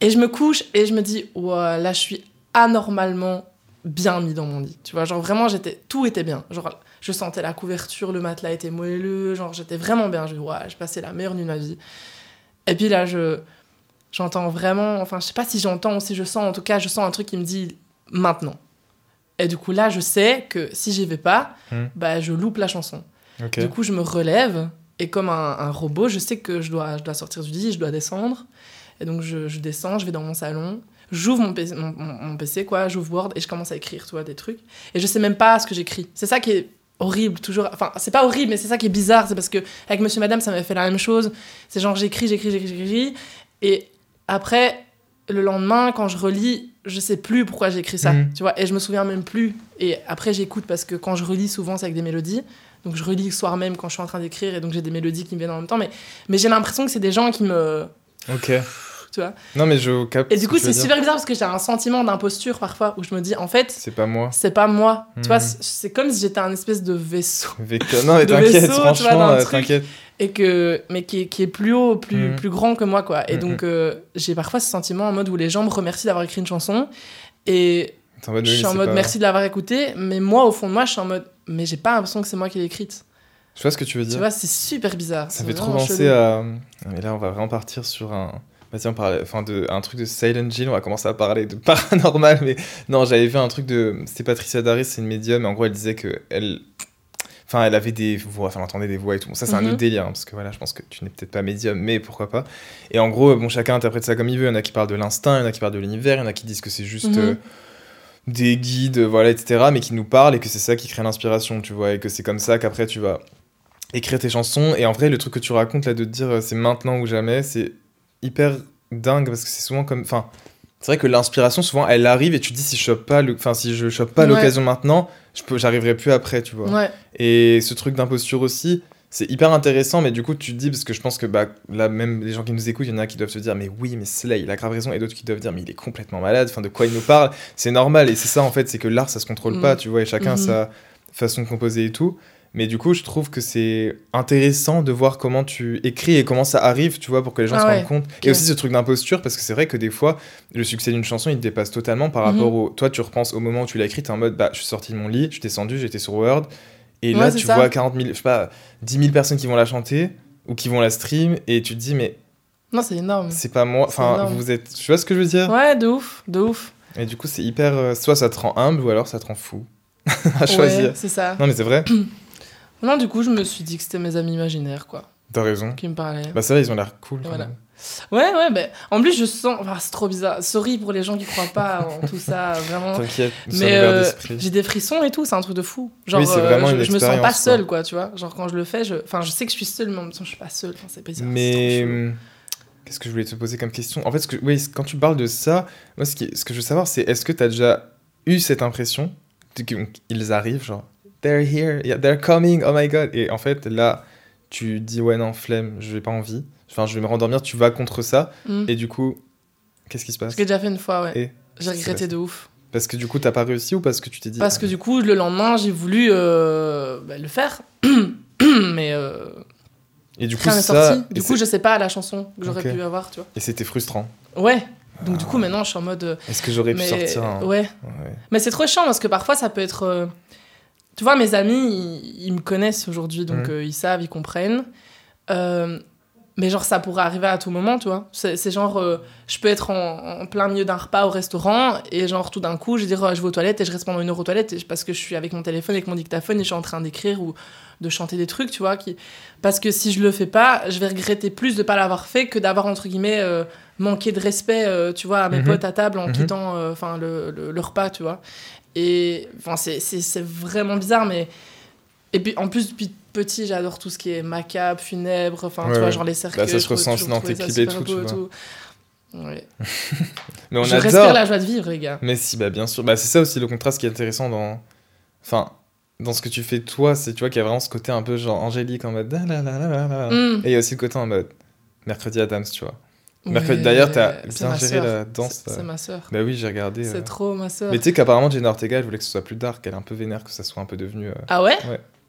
Et je me couche et je me dis, ouais, là, je suis anormalement bien mis dans mon lit. Tu vois, genre vraiment, j'étais, tout était bien. Genre, je sentais la couverture, le matelas était moelleux, genre, j'étais vraiment bien. Je dis, ouais, j'ai passé la meilleure nuit de ma vie. Et puis là, je, j'entends vraiment, enfin, je sais pas si j'entends ou si je sens, en tout cas, je sens un truc qui me dit maintenant. Et du coup, là, je sais que si j'y vais pas, Hmm. bah, je loupe la chanson. Du coup, je me relève et comme un, un robot, je sais que je dois, je dois sortir du lit, je dois descendre. Et donc, je, je descends, je vais dans mon salon, j'ouvre mon PC, mon, mon- mon PC, quoi, j'ouvre Word et je commence à écrire, tu vois, des trucs. Et je sais même pas ce que j'écris. C'est ça qui est horrible, toujours. Enfin, c'est pas horrible, mais c'est ça qui est bizarre. C'est parce que avec Monsieur Madame, ça m'avait fait la même chose. C'est genre, j'écris, j'écris, j'écris, j'écris. Et après, le lendemain, quand je relis, je sais plus pourquoi j'ai écrit ça, Mhm. tu vois, et je me souviens même plus. Et après, j'écoute parce que quand je relis, souvent, c'est avec des mélodies. Donc, je relis le soir même quand je suis en train d'écrire, et donc j'ai des mélodies qui me viennent en même temps. Mais, mais j'ai l'impression que c'est des gens qui me. Ok. Tu vois. Non, mais je capte. Et du coup, tu c'est dire. super bizarre parce que j'ai un sentiment d'imposture parfois où je me dis, en fait, C'est pas moi. c'est pas moi. Tu Mhm. vois, c'est c'est comme si j'étais un espèce de vaisseau. Non, mais t'inquiète, tu franchement, euh, t'inquiète. et que mais qui est, qui est plus haut plus Mhm. plus grand que moi quoi et Mhm. donc euh, j'ai parfois ce sentiment en mode où les gens me remercient d'avoir écrit une chanson et T'es en mode, je suis en mode pas- merci de l'avoir écoutée mais moi au fond de moi je suis en mode mais j'ai pas l'impression que c'est moi qui l'ai écrite Je vois ce que tu veux tu dire. vois c'est super bizarre Ça fait trop penser chelou. à. Mais là, on va vraiment partir sur un. Vas-y, on parle. Enfin, de... un truc de Silent Hill. On va commencer à parler de paranormal. Mais non, j'avais vu un truc de. C'était Patricia Darris, c'est une médium. Et en gros, elle disait que elle. Enfin, elle avait des voix, enfin, elle entendait des voix et tout. Bon, ça, c'est un Mhm. autre délire, hein, parce que voilà, je pense que tu n'es peut-être pas médium, mais pourquoi pas. Et en gros, bon, chacun interprète ça comme il veut. Il y en a qui parlent de l'instinct, il y en a qui parlent de l'univers, il y en a qui disent que c'est juste Mhm. euh, des guides, voilà, etc., mais qui nous parlent et que c'est ça qui crée l'inspiration, tu vois, et que c'est comme ça qu'après tu vas écrire tes chansons. Et en vrai, le truc que tu racontes là de te dire euh, c'est maintenant ou jamais, c'est hyper dingue parce que c'est souvent comme. Enfin, c'est vrai que l'inspiration, souvent, elle arrive et tu te dis si je chope pas, le... enfin, si je chope pas Ouais. l'occasion maintenant, je peux, j'arriverai plus après, tu vois. ouais Et ce truc d'imposture aussi, c'est hyper intéressant, mais du coup, tu te dis, parce que je pense que bah, là, même les gens qui nous écoutent, il y en a qui doivent se dire, mais oui, mais Slay, il a grave raison, et d'autres qui doivent dire, mais il est complètement malade, enfin, de quoi il nous parle? C'est normal, et c'est ça, en fait, c'est que l'art, ça se contrôle Mhm. pas, tu vois, et chacun a Mhm. sa façon de composer et tout. Mais du coup, je trouve que c'est intéressant de voir comment tu écris et comment ça arrive, tu vois, pour que les gens Ah se ouais, rendent compte. Et aussi ce truc d'imposture, parce que c'est vrai que des fois, le succès d'une chanson, il te dépasse totalement par Mhm. rapport au. Toi, tu repenses au moment où tu l'as écrite, t'es en mode, bah, je suis sorti de mon lit, je suis descendu, j'étais sur Word, et Ouais, là, tu ça. vois 40 000, je sais pas, 10 000 personnes qui vont la chanter ou qui vont la stream, et tu te dis, mais non c'est énorme c'est pas moi, enfin, vous êtes. Tu vois ce que je veux dire? Ouais de ouf de ouf Et du coup, c'est hyper. euh, soit ça te rend humble, ou alors ça te rend fou. à ouais choisir. c'est ça Non, mais c'est vrai, non du coup je me suis dit que c'était mes amis imaginaires quoi t'as raison. qui me parlaient Bah, ça va, ils ont l'air cool. quand Voilà. même. ouais ouais ben en plus je sens enfin, c'est trop bizarre sorry pour les gens qui croient pas en tout ça vraiment T'inquiète, Mais euh, j'ai des frissons et tout, c'est un truc de fou. Genre, Oui, euh, je, me sens pas seule, quoi. quoi, tu vois. Genre, quand je le fais, je... Enfin, je sais que je suis seule, mais en même temps, je suis pas seule. Enfin, c'est bizarre. Mais hum, qu'est-ce que je voulais te poser comme question? En fait, ce que, oui, quand tu parles de ça, moi, ce, qui, ce que je veux savoir, c'est est-ce que tu as déjà eu cette impression? Qu'ils arrivent, genre, they're here, yeah, they're coming, oh my god. Et en fait, là, tu dis, ouais, non, flemme, je vais pas envie. Enfin, je vais me rendormir, tu vas contre ça. Mm. Et du coup, qu'est-ce qui se passe? Je l'ai déjà fait une fois, ouais. J'ai regretté de ouf. Parce que du coup, t'as pas réussi ou parce que tu t'es dit. Parce ah, que du coup, le lendemain, j'ai voulu euh, bah, le faire. mais euh, Et du coup, ça. sorti. Du et coup, je sais pas la chanson que j'aurais pu avoir, tu vois. Et c'était frustrant. Ouais. Donc, du coup, maintenant, je suis en mode. euh, Est-ce que j'aurais pu sortir un. Ouais. Ouais. Mais c'est trop chiant parce que parfois ça peut être. Tu vois, mes amis, ils, ils me connaissent aujourd'hui, donc euh, ils savent, ils comprennent. Euh, mais genre, ça pourrait arriver à tout moment, tu vois. C'est genre, euh, je peux être en, en plein milieu d'un repas au restaurant et genre, tout d'un coup, je vais dire, oh, je vais aux toilettes et je reste pendant une heure aux toilettes et- parce que je suis avec mon téléphone, avec mon dictaphone et je suis en train d'écrire ou de chanter des trucs, tu vois. Qui... Parce que si je le fais pas, je vais regretter plus de pas l'avoir fait que d'avoir, entre guillemets, manqué de respect, tu vois, à mes Mhm. potes à table en Mhm. quittant enfin le, le, le repas, tu vois. Et enfin, c'est- vraiment bizarre, mais. Et puis en plus, depuis petit, j'adore tout ce qui est macabre, funèbre, enfin, Ouais, tu vois, ouais. genre les cercueils. Bah, ça se ressent dans tes clips et tout, tu vois. Ouais. Mais on je adore. respire la joie de vivre, les gars. Mais si, bah bien sûr. Bah, c'est ça aussi le contraste qui est intéressant dans. Enfin, dans ce que tu fais toi, c'est tu vois qu'il y a vraiment ce côté un peu genre angélique en mode. là là là là là. Mm. Et il y a aussi le côté en mode. Mercredi Adams, tu vois. Mercredi, Ouais, d'ailleurs, t'as bien géré la danse, C'est euh. ma sœur. Bah oui, j'ai regardé. euh. C'est trop ma sœur. Mais tu sais qu'apparemment Jenna Ortega, elle voulait que ce soit plus dark, elle est un peu vénère, que ça soit un peu devenu. euh, Ah ouais?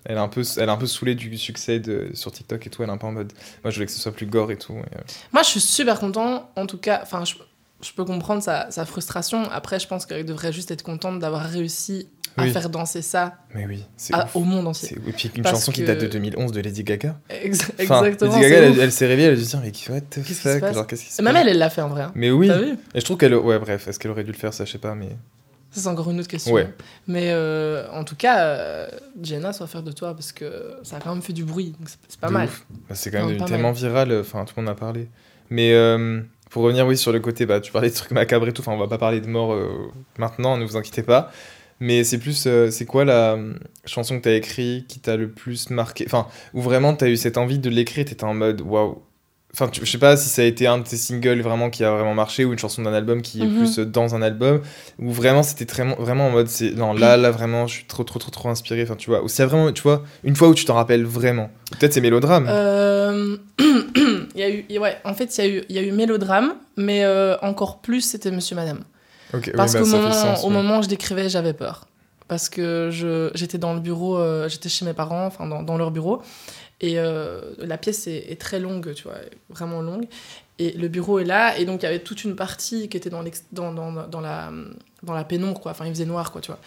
Elle est un peu, elle est un peu saoulée du succès de, sur TikTok et tout. Elle est un peu en mode. Moi, je voulais que ce soit plus gore et tout. et, euh, Moi, je suis super content, en tout cas. Enfin, je, je peux comprendre sa, sa frustration. Après, je pense qu'elle devrait juste être contente d'avoir réussi à Oui. faire danser ça Mais oui, à- au monde entier. Et puis une Parce chanson qui date de 2011 de Lady Gaga. Ex- Enfin, exactement. Lady Gaga, elle, s'est réveillée, elle a dû se dire mais what the Qu'est-ce qui se fuck passe Genre, qu'est-ce qui se Même elle, elle l'a fait en vrai. hein. Mais oui. Vu Et je trouve qu'elle. Ouais, bref, est-ce qu'elle aurait dû le faire Ça, je sais pas, mais. Ça, c'est encore une autre question. Ouais. Mais euh, en tout cas, euh, Jenna, soit faire de toi parce que ça a quand même fait du bruit. C'est pas De mal. Bah, c'est quand même Non, tellement mal. viral, euh, enfin tout le monde en a parlé. Mais euh, pour revenir oui sur le côté, bah, tu parlais de trucs macabres et tout, enfin on va pas parler de mort maintenant, ne vous inquiétez pas. Mais c'est plus, euh, c'est quoi la euh, chanson que t'as écrite qui t'a le plus marqué? Enfin, où vraiment t'as eu cette envie de l'écrire, t'étais en mode waouh. Enfin, tu- je sais pas si ça a été un de tes singles vraiment qui a vraiment marché ou une chanson d'un album qui est Mhm. plus euh, dans un album ou vraiment c'était très, vraiment en mode c'est non là là vraiment je suis trop trop trop trop inspiré. Enfin, tu vois, ou c'est vraiment tu vois une fois où tu t'en rappelles vraiment. Peut-être c'est mélodrame. Euh, il y a eu, ouais, en fait, il y a eu, il y a eu mélodrame, mais euh, encore plus, c'était Monsieur Madame. Oui, Parce bah, qu'au moment, sens, au oui. moment où je décrivais, j'avais peur. Parce que j'étais dans le bureau, euh, j'étais chez mes parents, enfin dans, dans leur bureau. Et euh, la pièce est, est très longue, tu vois, vraiment longue. Et le bureau est là, et donc il y avait toute une partie qui était dans, dans, dans, dans, la, dans la pénombre, quoi. Enfin, il faisait noir, quoi, tu vois.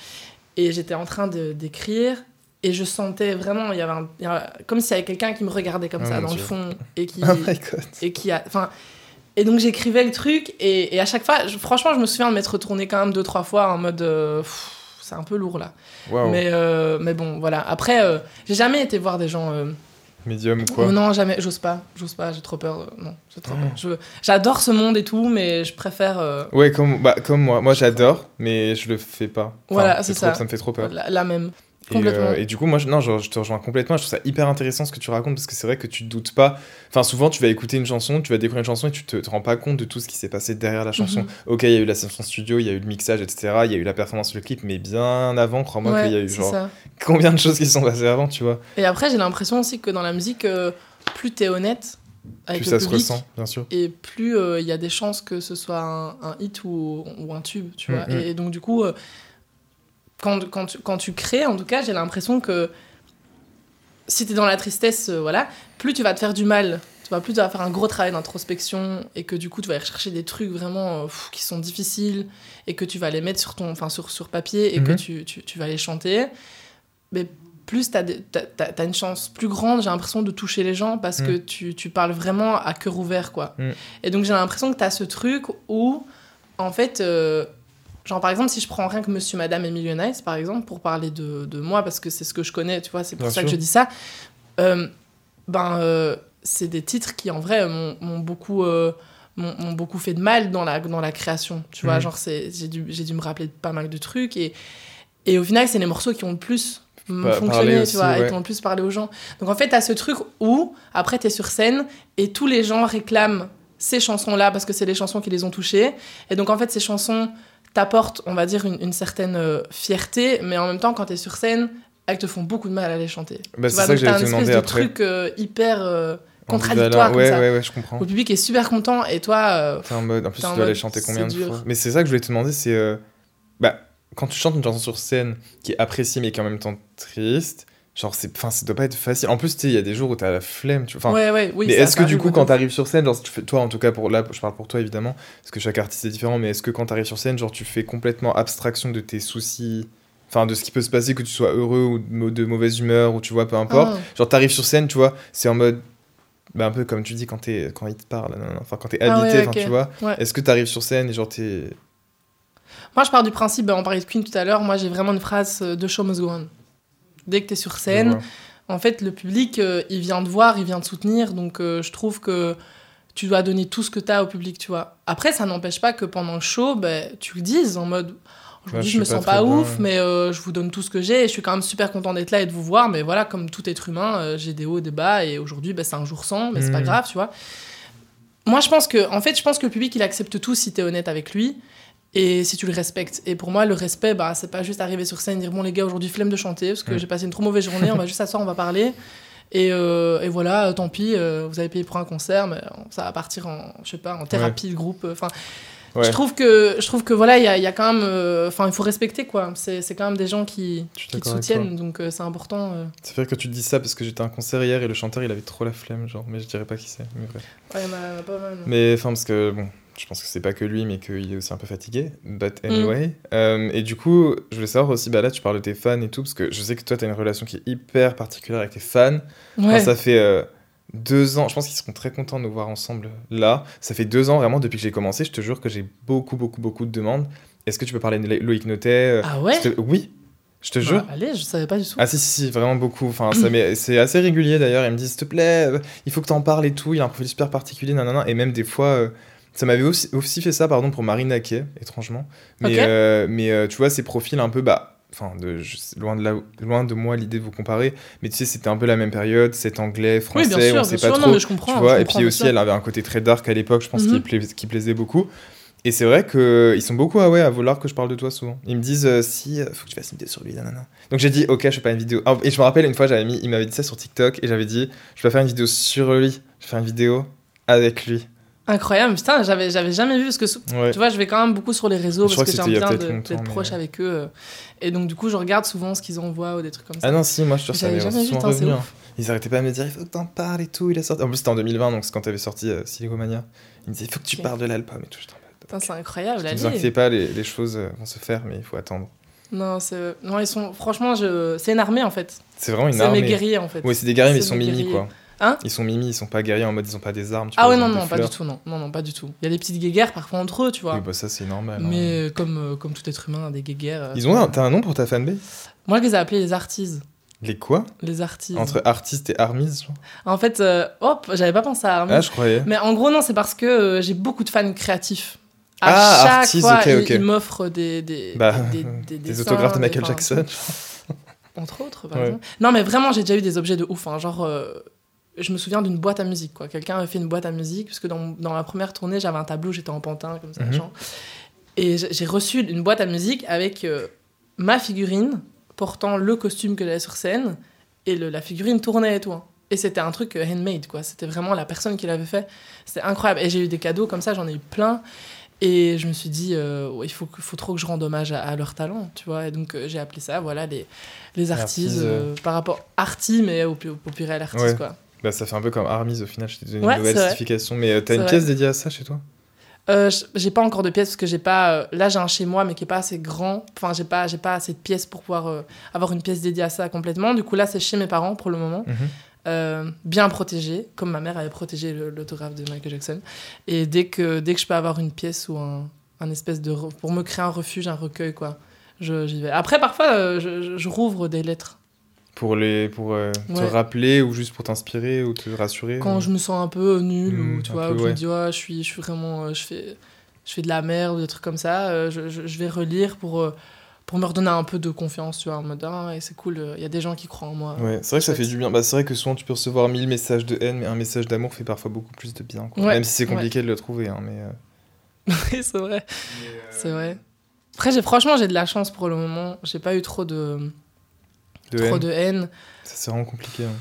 Et j'étais en train d'écrire, et je sentais vraiment, il y avait, un- il y avait- comme s'il y avait quelqu'un qui me regardait comme Oh ça dans le fond, et qui, Oh my god. et qui a enfin et donc j'écrivais le truc et, et à chaque fois je- franchement je me souviens de m'être retourné quand même deux trois fois en mode euh, c'est un peu lourd là. Mais euh, mais bon voilà. Après euh, j'ai jamais été voir des gens Médium ou quoi? Non jamais. J'ose pas. J'ose pas. J'ai trop peur. Non j'ai trop peur. Je- j'adore ce monde et tout mais je préfère Ouais, comme, bah, comme moi. Moi, j'adore, mais je le fais pas. Enfin, Voilà, c'est ça. Ça me fait trop peur. la, la même Et, euh, et du coup, moi, je, non, je, je te rejoins complètement. Je trouve ça hyper intéressant ce que tu racontes parce que c'est vrai que tu te doutes pas. Enfin, souvent, tu vas écouter une chanson, tu vas découvrir une chanson et tu te, te rends pas compte de tout ce qui s'est passé derrière la chanson. Mhm. Ok, il y a eu la session studio, il y a eu le mixage, etc. Il y a eu la performance, le clip, mais bien avant, crois-moi Ouais, qu'il y a eu genre ça. combien de choses qui se sont passées avant, tu vois. et après j'ai l'impression aussi que dans la musique euh, plus t'es honnête avec Plus le ça se public, ressent, bien sûr. et plus euh, il y a des chances que ce soit un, un hit ou, ou un tube, tu vois. Mhm. Et, et donc, du coup, euh, quand, quand, tu, quand tu crées, en tout cas, j'ai l'impression que si tu es dans la tristesse, euh, voilà, plus tu vas te faire du mal. Tu vois, plus tu vas faire un gros travail d'introspection et que du coup, tu vas aller chercher des trucs vraiment euh, pff, qui sont difficiles et que tu vas les mettre sur, ton, enfin, sur, sur papier et que Mhm. tu, tu, tu vas les chanter. Mais plus tu as, une chance plus grande, j'ai l'impression, de toucher les gens parce Mm. que tu, tu parles vraiment à cœur ouvert, quoi. Mm. Et donc j'ai l'impression que tu as ce truc où, en fait, euh, genre par exemple, si je prends rien que Monsieur, Madame et Millionnaires, par exemple, pour parler de, de moi, parce que c'est ce que je connais, tu vois, c'est pour Bien ça sûr. que je dis ça, euh, ben, euh, c'est des titres qui, en vrai, m'ont beaucoup... euh, m'ont beaucoup fait de mal dans la, dans la création, tu vois, Mhm. genre j'ai dû, dû me rappeler de pas mal de trucs et, et au final c'est les morceaux qui ont le plus fonctionné, aussi, tu vois, ouais. et qui ont le plus parlé aux gens. Donc en fait, t'as ce truc où, après, t'es sur scène et tous les gens réclament ces chansons-là parce que c'est les chansons qui les ont touchés. Et donc en fait, ces chansons t'apportent, on va dire, une, une certaine euh, fierté, mais en même temps, quand t'es sur scène, elles te font beaucoup de mal à les chanter. Bah, c'est ça que j'allais te demander de après. truc euh, hyper euh, contradictoire comme ouais, ça. ouais, ouais, je comprends. Le public est super content et toi, euh, T'es en mode. En plus, tu dois les chanter combien de fois? Mais c'est ça que je voulais te demander, c'est. Bah, quand tu chantes une chanson sur scène qui est appréciée mais qui est en même temps triste, genre, c'est... Enfin, ça doit pas être facile. En plus, tu il y a des jours où t'as la flemme, tu vois. Enfin, ouais, ouais, oui. mais est-ce que du coup, quand t'arrives sur scène, genre, tu fais, toi en tout cas, pour là, je parle pour toi évidemment, parce que chaque artiste est différent, mais est-ce que quand t'arrives sur scène, genre, tu fais complètement abstraction de tes soucis, enfin, de ce qui peut se passer, que tu sois heureux ou de, mau- de mauvaise humeur, ou tu vois, peu importe. Ah. Genre, t'arrives sur scène, tu vois, c'est en mode. Bah, un peu comme tu dis quand, t'es, quand il te parle, enfin, quand t'es Ah habité, ouais, tu vois. Ouais. Est-ce que t'arrives sur scène et genre, t'es. Moi, je pars du principe, ben, on parlait de Queen tout à l'heure, moi j'ai vraiment une phrase euh, de show must go on. Dès que tu es sur scène, en fait, le public, euh, il vient te voir, il vient te soutenir, donc euh, je trouve que tu dois donner tout ce que tu as au public, tu vois. Après, ça n'empêche pas que pendant le show, ben, tu le dises en mode aujourd'hui je je me pas sens pas ouf, mais euh, je vous donne tout ce que j'ai et je suis quand même super content d'être là et de vous voir, mais voilà, comme tout être humain, j'ai des hauts, des bas et aujourd'hui, ben, c'est un jour sans, mais c'est pas Mhm. grave, tu vois. Moi, je pense que, en fait, je pense que le public, il accepte tout si tu es honnête avec lui et si tu le respectes. Et pour moi, le respect, bah, c'est pas juste arriver sur scène et dire bon, les gars, aujourd'hui, flemme de chanter parce que Mm. j'ai passé une trop mauvaise journée, on va juste s'asseoir, on va parler. Et, euh, et voilà, euh, tant pis, euh, vous avez payé pour un concert, mais ça va partir en, je sais pas, en thérapie de groupe. Enfin, Ouais, je trouve que, je trouve que voilà, il y y a quand même, euh, enfin, il faut respecter quoi. C'est c'est quand même des gens qui, qui te soutiennent, donc c'est important. C'est vrai que tu dis ça parce que j'étais à un concert hier et le chanteur il avait trop la flemme, genre, mais je dirais pas qui c'est. Mais bref. Ouais, mal. Mais enfin, parce que bon, je pense que c'est pas que lui, mais qu'il est aussi un peu fatigué. But Mm. anyway. Euh, et du coup, je voulais savoir aussi, bah là, tu parles de tes fans et tout, parce que je sais que toi, t'as une relation qui est hyper particulière avec tes fans. Enfin, ça fait euh, deux ans, je pense qu'ils seront très contents de nous voir ensemble là. Ça fait deux ans vraiment depuis que j'ai commencé, je te jure que j'ai beaucoup, beaucoup, beaucoup de demandes. Est-ce que tu peux parler de Lo- Loïc Notet euh, Ah ouais te- Oui, je te jure. Bah, allez, je savais pas du tout. Ah si, si, si, vraiment beaucoup. Enfin, c'est assez régulier d'ailleurs. Ils me disent, s'il te plaît, il faut que t'en parles et tout. Il a un profil super particulier, nanana. Et même des fois, euh, ça m'avait aussi, aussi fait ça, pardon, pour Marine Naquet, étrangement. Mais, euh, mais euh, tu vois, ces profils un peu, bah, enfin, de, je- loin, de loin de moi l'idée de vous comparer, mais tu sais, c'était un peu la même période, cet anglais, Oui, français, bien sûr, on sait bien pas sûr. trop. Non, mais je comprends. tu vois, je et comprends, puis bien aussi, elle avait un côté très dark à l'époque, je pense, Mhm. qui, pla- qui plaisait beaucoup. Et c'est vrai qu'ils sont beaucoup ah ouais, à vouloir que je parle de toi souvent. Ils me disent euh, si, euh, faut que tu fasses une vidéo sur lui, nanana. Donc j'ai dit ok, je fais pas une vidéo. Ah, et je me rappelle une fois, j'avais mis, il m'avait dit ça sur TikTok et j'avais dit je vais faire une vidéo sur lui, je vais faire une vidéo avec lui. Incroyable, putain, j'avais, j'avais jamais vu parce que Ouais. tu vois, je vais quand même beaucoup sur les réseaux Je parce que que j'aime bien d'être proche avec eux. euh. Et donc, du coup, je regarde souvent ce qu'ils envoient ou des trucs comme ça. Ah non, si, moi je jamais vu, souvent putain, c'est revenu. hein. Ils arrêtaient pas de me dire il faut que t'en parles et tout. Il a sorti. En plus, c'était en 2020, donc c'est quand t'avais sorti euh, Silicomania. Ils me disaient il faut que tu parles de l'album et tout. Putain, c'est incroyable. Ne allez. vous inquiétez pas, les, les choses euh, vont se faire, mais il faut attendre. Non, c'est... non, ils sont. Franchement, je... c'est une armée en fait. C'est vraiment une c'est armée. mes guerriers en fait. Oui, c'est des guerriers, mais ils C'est sont mimi quoi. Hein Ils sont mimi, ils sont pas guerriers en mode ils ont pas des armes. Tu Ah vois, ouais, ils non, non, pas fleurs. du tout, non. Non, non, pas du tout. Il y a des petites guéguerres parfois entre eux, tu vois. Oui, bah ça c'est normal. hein. Mais euh, comme, euh, comme tout être humain, des guéguerres. euh, Ils ont un, t'as un nom pour ta fanbase? Moi, je les ai appelés les artises. Les quoi? Les artises. Entre artiste et armise genre? En fait, euh, hop, j'avais pas pensé à Armin. Ah, je croyais. Mais en gros, non, c'est parce que euh, j'ai beaucoup de fans créatifs. À Ah, chaque artistes, fois, ok, ils, ok. ils m'offrent des, des, Bah, des, des, des Des dessins, autographes de Michael Jackson. Entre autres, par Ouais. exemple. Non, mais vraiment, j'ai déjà eu des objets de ouf. hein. Genre, euh, je me souviens d'une boîte à musique, quoi. Quelqu'un avait fait une boîte à musique, parce que dans, dans ma première tournée, j'avais un tableau, j'étais en pantin, comme ça, Mhm. Et j'ai reçu une boîte à musique avec euh, ma figurine portant le costume que j'avais sur scène, et le- la figurine tournait et tout. hein. Et c'était un truc euh, handmade, quoi. C'était vraiment la personne qui l'avait fait. C'était incroyable. Et j'ai eu des cadeaux comme ça, j'en ai eu plein. Et je me suis dit, euh, il faut, trop que je rende hommage à, à leur talent, tu vois. Et donc, euh, j'ai appelé ça, voilà, les, les artistes, euh, par rapport arty, mais au, au pluriel artiste, Ouais. quoi. Bah, ça fait un peu comme Armise au final, je t'ai donné Ouais, une nouvelle certification. Mais euh, t'as une vrai. pièce dédiée à ça chez toi? Euh, j'ai pas encore de pièces parce que j'ai pas. euh, là, j'ai un chez moi, mais qui est pas assez grand. Enfin, j'ai pas, j'ai pas assez de pièces pour pouvoir avoir une pièce dédiée à ça complètement. Du coup, là, c'est chez mes parents pour le moment. Mhm. Bien protégé, comme ma mère avait protégé l'autographe de Michael Jackson. Et dès que, dès que je peux avoir une pièce ou un, un espèce de. pour me créer un refuge, un recueil, quoi, je- j'y vais. Après, parfois, je, je- je rouvre des lettres. Pour, les, pour euh, te rappeler ou juste pour t'inspirer ou te rassurer Quand ou- je me sens un peu nulle Mm, ou tu un vois, peu, où je ouais. me dis ouais, je suis, je suis vraiment, euh, je fais, je fais de la merde ou des trucs comme ça, euh, je, je- je vais relire pour euh, pour me redonner un peu de confiance, tu vois, en mode ah ouais, c'est cool, il y a des gens qui croient en moi. Ouais, c'est vrai que ça fait du bien. Bah, c'est vrai que souvent tu peux recevoir mille messages de haine, mais un message d'amour fait parfois beaucoup plus de bien. Quoi. Ouais, Même si c'est compliqué de le trouver. Hein, mais, euh, Oui, c'est vrai, c'est vrai. Après, j'ai franchement j'ai de la chance pour le moment, j'ai pas eu trop de de trop haine, de haine. ça c'est vraiment compliqué. hein.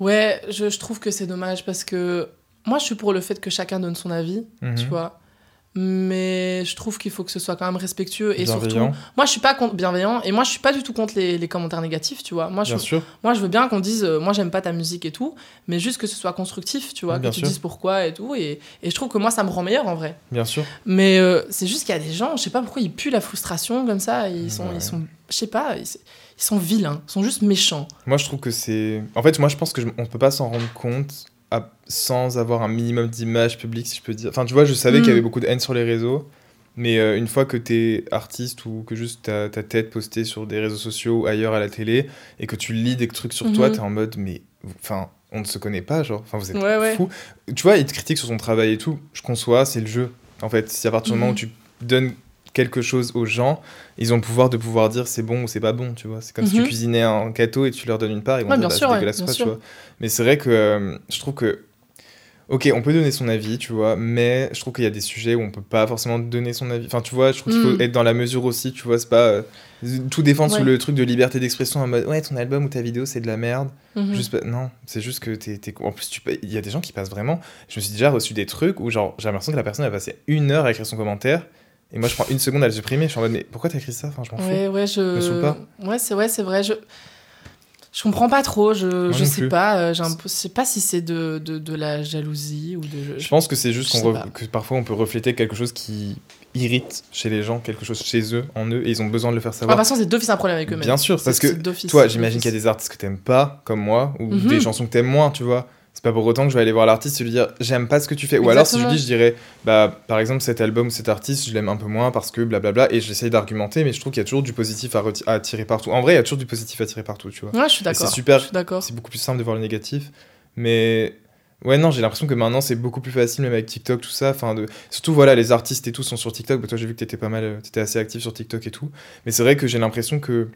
Ouais, je, je trouve que c'est dommage parce que moi je suis pour le fait que chacun donne son avis, Mhm. tu vois. Mais je trouve qu'il faut que ce soit quand même respectueux et surtout Bienveillant, Moi, je suis pas contre bienveillant et moi, je suis pas du tout contre les, les commentaires négatifs, tu vois. Moi, je, bien sûr. moi, je veux bien qu'on dise, euh, moi, j'aime pas ta musique et tout, mais juste que ce soit constructif, tu vois, que tu dises pourquoi et tout. Et, et je trouve que moi, ça me rend meilleur en vrai. Bien sûr. Mais euh, c'est juste qu'il y a des gens, je sais pas pourquoi ils puent la frustration comme ça. Ils sont, Ouais. ils sont, je sais pas, ils, ils sont vilains, ils sont juste méchants. Moi je trouve que c'est. En fait, moi je pense que je- on peut pas s'en rendre compte à- sans avoir un minimum d'image publique, si je peux dire. Enfin, tu vois, je savais Mm. qu'il y avait beaucoup de haine sur les réseaux. Mais euh, une fois que t'es artiste ou que juste t'as ta tête postée sur des réseaux sociaux ou ailleurs à la télé et que tu lis des trucs sur toi, Mhm. t'es en mode, mais enfin, on ne se connaît pas, genre, enfin, vous êtes Ouais, ouais. fous. Tu vois, ils te critiquent sur son travail et tout, je conçois, c'est le jeu. En fait, si à partir du moment où tu donnes quelque chose aux gens, ils ont le pouvoir de pouvoir dire c'est bon ou c'est pas bon, tu vois. C'est comme si tu Mhm. cuisinais un gâteau et tu leur donnes une part, ils vont Ouais, dire bah, c'est dégueulasse tu vois. Mais c'est vrai que euh, je trouve que Ok, on peut donner son avis, tu vois, mais je trouve qu'il y a des sujets où on peut pas forcément donner son avis. Enfin, tu vois, je trouve qu'il faut Mm. être dans la mesure aussi, tu vois, c'est pas euh, tout défendre sous le truc de liberté d'expression en mode ouais, ton album ou ta vidéo c'est de la merde. Mhm. Juste pas- non, c'est juste que t'es, En plus, tu il y a des gens qui passent vraiment. Je me suis déjà reçu des trucs où, genre, j'ai l'impression que la personne a passé une heure à écrire son commentaire. Et moi, je prends une seconde à le supprimer. Je suis en mode, mais pourquoi t'as écrit ça Enfin, je m'en Ouais, ouais, Me saoule je. pas. Ouais, c'est ouais, vrai. Je. Je comprends pas trop, je, je sais plus. pas, euh, je sais pas si c'est de, de, de la jalousie ou de. fous. Je pense que c'est juste Je sais re- que parfois on peut refléter quelque chose qui irrite chez les gens, quelque chose chez eux, en eux, et ils ont besoin de le faire Ah, de savoir. toute façon, c'est d'office un problème avec eux-mêmes. Bien sûr, parce que Toi, j'imagine qu'il y a des artistes que t'aimes pas, comme moi, ou Mhm. des chansons que t'aimes moins, tu vois. C'est pas pour autant que je vais aller voir l'artiste et lui dire j'aime pas ce que tu fais. Ou alors si je lui dis, je dirais bah par exemple cet album ou cet artiste, je l'aime un peu moins parce que blablabla et j'essaye d'argumenter, mais je trouve qu'il y a toujours du positif à, à tirer partout. En vrai, il y a toujours du positif à tirer partout, tu vois. Ouais, je suis d'accord. C'est super, c'est beaucoup plus simple de voir le négatif, mais Ouais, non, j'ai l'impression que maintenant c'est beaucoup plus facile, même avec TikTok, tout ça. Enfin, de... Surtout, voilà, les artistes et tout sont sur TikTok. Bah, toi, j'ai vu que t'étais pas mal, euh, t'étais assez actif sur TikTok et tout. Mais c'est vrai que j'ai l'impression que,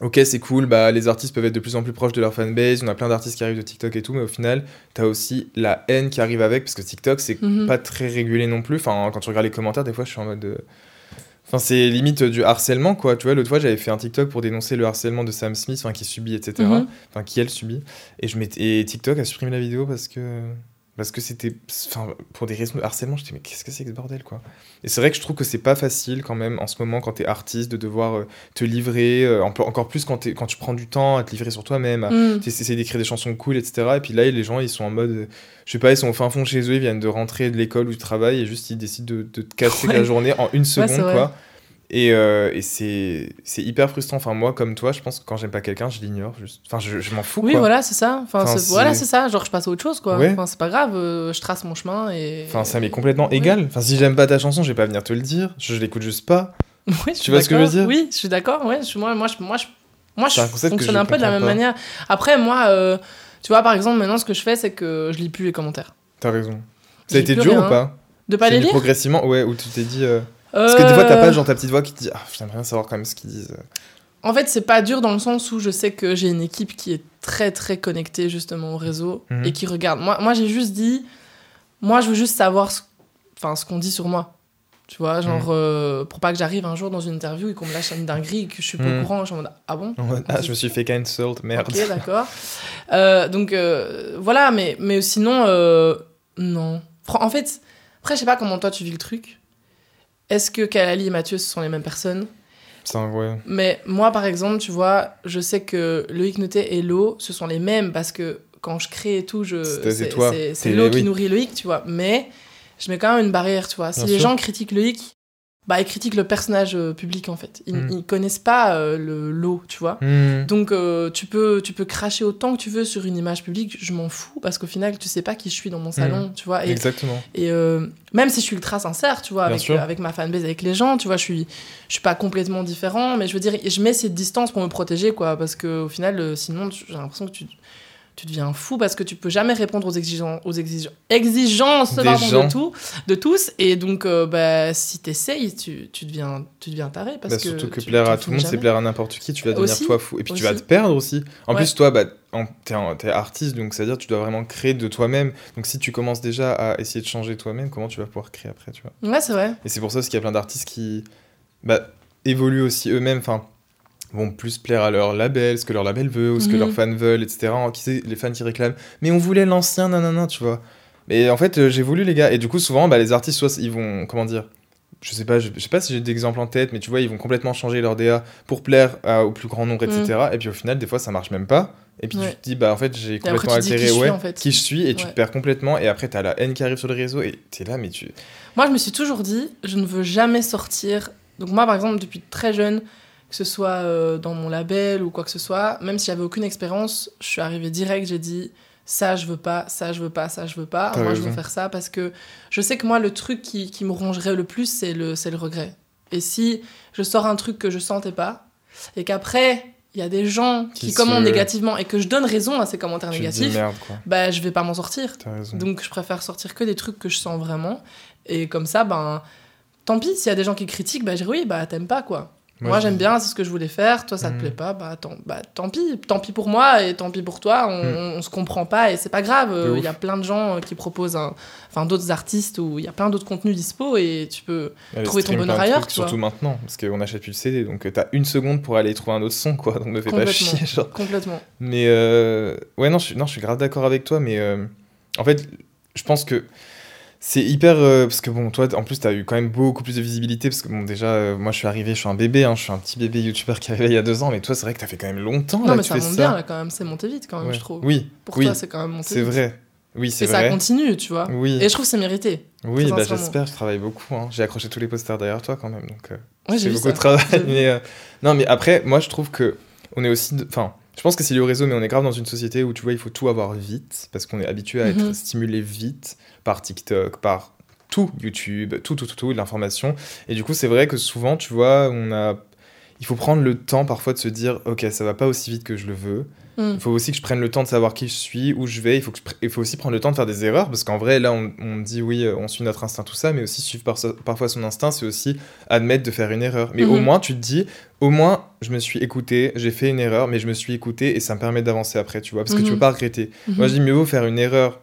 ok, c'est cool, bah, les artistes peuvent être de plus en plus proches de leur fanbase. On a plein d'artistes qui arrivent de TikTok et tout, mais au final, t'as aussi la haine qui arrive avec, parce que TikTok, c'est Mhm. pas très régulé non plus. Enfin, quand tu regardes les commentaires, des fois, je suis en mode. de- Enfin, c'est limite du harcèlement, quoi. Tu vois, l'autre fois, j'avais fait un TikTok pour dénoncer le harcèlement de Sam Smith, enfin, qui subit, etc. Mhm. Enfin, qui elle subit. Et, je et TikTok a supprimé la vidéo parce que. Parce que c'était. Enfin, pour des raisons de harcèlement, je me mais qu'est-ce que c'est que ce bordel, quoi? Et c'est vrai que je trouve que c'est pas facile, quand même, en ce moment, quand t'es artiste, de devoir euh, te livrer, euh, en- encore plus quand, quand tu prends du temps à te livrer sur toi-même, à Mm. essayer d'écrire des chansons cool, etc. Et puis là, les gens, ils sont en mode. euh, Je sais pas, ils sont au fin fond chez eux, ils viennent de rentrer de l'école ou du travail, et juste ils décident de, de te casser Ouais. la journée en une seconde, quoi. Et, euh, et c'est c'est hyper frustrant. Enfin, moi, comme toi, je pense que quand j'aime pas quelqu'un, je l'ignore. Juste... Enfin, je, je m'en fous, Oui, quoi. voilà, c'est ça. Enfin, Enfin, c'est- c'est- voilà, c'est ça. Genre, je passe à autre chose, quoi. Ouais. Enfin, c'est pas grave, euh, je trace mon chemin et. Enfin, ça m'est complètement Ouais. égal. Enfin, si j'aime pas ta chanson, je vais pas venir te le dire. Je, je l'écoute juste pas. Oui, je suis Tu vois ce que je veux dire? Oui, je suis d'accord. Ouais, je- moi, moi, je, moi, je, moi, je fonctionne un peu de la même pas. manière. Après, moi, euh, tu vois, par exemple, maintenant, ce que je fais, c'est que je lis plus les commentaires. T'as raison. Ça a été dur rien. ou pas? De pas les lire? progressivement, ouais, où tu t'es dit. Parce que des fois, t'as pas genre ta petite voix qui te dit Ah, j'aimerais bien savoir quand même ce qu'ils disent. En fait, c'est pas dur dans le sens où je sais que j'ai une équipe qui est très très connectée justement au réseau Mhm. et qui regarde. Moi, moi j'ai juste dit, moi je veux juste savoir ce, enfin, ce qu'on dit sur moi. Tu vois, genre, Mhm. euh, pour pas que j'arrive un jour dans une interview et qu'on me lâche une dinguerie et que je suis pas Mhm. au courant, je suis en mode ah bon? Ah, je me suis fait cancelled, merde. Ok, d'accord. Euh, donc euh, voilà, mais, mais sinon, non. En fait, après, je sais pas comment toi tu vis le truc. Est-ce que Kalali et Mathieu, ce sont les mêmes personnes? C'est un ouais. Mais moi, par exemple, tu vois, je sais que Loïc Noté et Lo, ce sont les mêmes parce que quand je crée et tout, je C'est- Lo qui oui. nourrit Loïc, tu vois. Mais je mets quand même une barrière, tu vois. Si Bien les sûr. gens critiquent Loïc, bah ils critiquent le personnage euh, public en fait. Ils, Mm. ils connaissent pas euh, le Lo, tu vois. Hmm. Donc euh, tu peux tu peux cracher autant que tu veux sur une image publique, je m'en fous parce qu'au final tu sais pas qui je suis dans mon salon, tu vois. Et, Exactement. et euh, même si je suis ultra sincère, tu vois, avec, avec ma fanbase, avec les gens, tu vois, je suis, je suis pas complètement différent, mais je veux dire, je mets cette distance pour me protéger, quoi, parce que au final, sinon, j'ai l'impression que tu, tu deviens fou parce que tu peux jamais répondre aux, exigences aux exigences, exigences Des pardon, gens. de, tout, de tous, et donc, euh, bah, si t'essayes, tu, tu, deviens, tu deviens taré. Parce Bah, que surtout que tu- plaire tu à tout le monde, c'est plaire à n'importe qui, tu vas devenir Aussi. toi fou. Et puis tu vas te perdre aussi. En Ouais. plus, toi, bah, t'es artiste, donc c'est-à-dire tu dois vraiment créer de toi-même. Donc si tu commences déjà à essayer de changer toi-même, comment tu vas pouvoir créer après, tu vois? Ouais, c'est vrai. Et c'est pour ça aussi qu'il y a plein d'artistes qui bah, évoluent aussi eux-mêmes, enfin, vont plus plaire à leur label, ce que leur label veut, ou ce que Mhm. leurs fans veulent, etc. Qui c'est les fans qui réclament Mais on voulait l'ancien, nanana, tu vois. Mais en fait, euh, j'ai voulu, les gars. Et du coup, souvent, bah, les artistes, soit ils vont, comment dire je sais pas, je, je sais pas si j'ai d'exemples en tête, mais tu vois, ils vont complètement changer leur DA pour plaire à- au plus grand nombre, etc. Et puis au final, des fois, ça marche même pas. Et puis. Ouais. tu te dis, bah en fait, j'ai complètement dis qui altéré je suis, en fait. qui je suis, et tu te perds complètement. Et après, t'as la haine qui arrive sur le réseau, et t'es là, mais tu. Moi, je me suis toujours dit, je ne veux jamais sortir. Donc, moi, par exemple, depuis très jeune, que ce soit euh, dans mon label ou quoi que ce soit, même si j'avais aucune expérience, je suis arrivée direct, j'ai dit ça, je veux pas, ça, je veux pas, ça, je veux pas. Moi, je veux faire ça parce que je sais que moi, le truc qui, qui me rongerait le plus, c'est le, c'est le regret. Et si je sors un truc que je sentais pas, et qu'après, il y a des gens qui, Qui commentent se- négativement et que je donne raison à ces commentaires Tu négatifs, merde, bah, je vais pas m'en sortir. Donc je préfère sortir que des trucs que je sens vraiment. Et comme ça, ben, tant pis, s'il y a des gens qui critiquent, bah, je dis oui, bah t'aimes pas quoi. Moi, j'aime bien, c'est ce que je voulais faire, toi ça te Mhm. plaît pas, bah tant, bah tant pis, tant pis pour moi et tant pis pour toi, on, on se comprend pas et c'est pas grave. De Il y a plein de gens euh, qui proposent, un- enfin d'autres artistes où il y a plein d'autres contenus dispo et tu peux. Allez, trouver ton bonheur de ailleurs, trucs, tu vois. Surtout maintenant, parce qu'on n'achète plus le CD, donc euh, t'as une seconde pour aller trouver un autre son, quoi. Donc ne fais pas chier, genre. Complètement. Mais euh, ouais, non je, suis, non, je suis grave d'accord avec toi, mais euh, en fait, je pense que c'est hyper. euh, parce que bon, toi, en plus, t'as eu quand même beaucoup plus de visibilité, parce que bon, déjà, euh, moi, je suis arrivé, je suis un bébé, hein, je suis un petit bébé youtubeur qui est arrivé il y a deux ans, mais toi, c'est vrai que t'as fait quand même longtemps Non, là, mais ça fais monte ça. bien là quand même, c'est monté vite quand même, Ouais. je trouve. Oui, Pour oui, toi, c'est quand même monté c'est vrai. Oui, c'est Et ça vrai. continue, tu vois. Oui, Et je trouve que c'est mérité. oui bah, j'espère, je travaille beaucoup. hein. J'ai accroché tous les posters derrière toi quand même, donc. euh, Ouais, j'ai beaucoup ça. de travail. Mais, euh, non, mais après, moi, je trouve que on est aussi. Enfin, je pense que c'est lié au réseau, mais on est grave dans une société où tu vois, il faut tout avoir vite parce qu'on est habitué à être Mhm. stimulé vite par TikTok, par tout YouTube, tout, tout, tout, tout, de l'information. Et du coup, c'est vrai que souvent, tu vois, on a. il faut prendre le temps parfois de se dire, ok, ça va pas aussi vite que je le veux. Mm. Il faut aussi que je prenne le temps de savoir qui je suis, où je vais. Il faut, que je pr- il faut aussi prendre le temps de faire des erreurs, parce qu'en vrai, là, on, on dit oui, euh, on suit notre instinct, tout ça, mais aussi suivre par- parfois son instinct, c'est aussi admettre de faire une erreur. Mais au Mhm. moins, tu te dis, au moins, je me suis écouté, j'ai fait une erreur, mais je me suis écouté et ça me permet d'avancer après, tu vois, parce que tu Mhm. peux pas regretter. Moi, je dis mieux vaut faire une erreur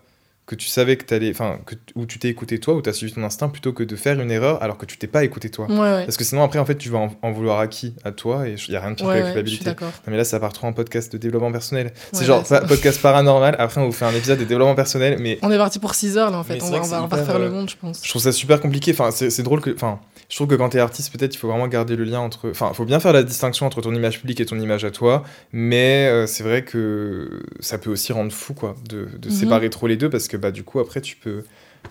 que tu savais que t'allais, enfin, que, où tu t'es écouté toi, où tu as suivi ton instinct, plutôt que de faire une erreur alors que tu t'es pas écouté toi. Ouais, ouais. Parce que sinon, après, en fait, tu vas en, en vouloir à qui À toi, et il y a rien de pire que la culpabilité. Non, mais là, ça part trop en podcast de développement personnel. c'est genre pa- podcast paranormal. Après, on vous fait un épisode de développement personnel, mais On est parti pour 6 heures là en fait. On va, on va, on refaire euh, le monde, je pense. je trouve ça super compliqué. Enfin, c'est drôle que. Enfin, je trouve que quand t'es artiste, peut-être, il faut vraiment garder le lien entre. Enfin, il faut bien faire la distinction entre ton image publique et ton image à toi. Mais euh, c'est vrai que ça peut aussi rendre fou, quoi, de, de Mhm. séparer trop les deux, parce que bah, du coup, après, tu peux.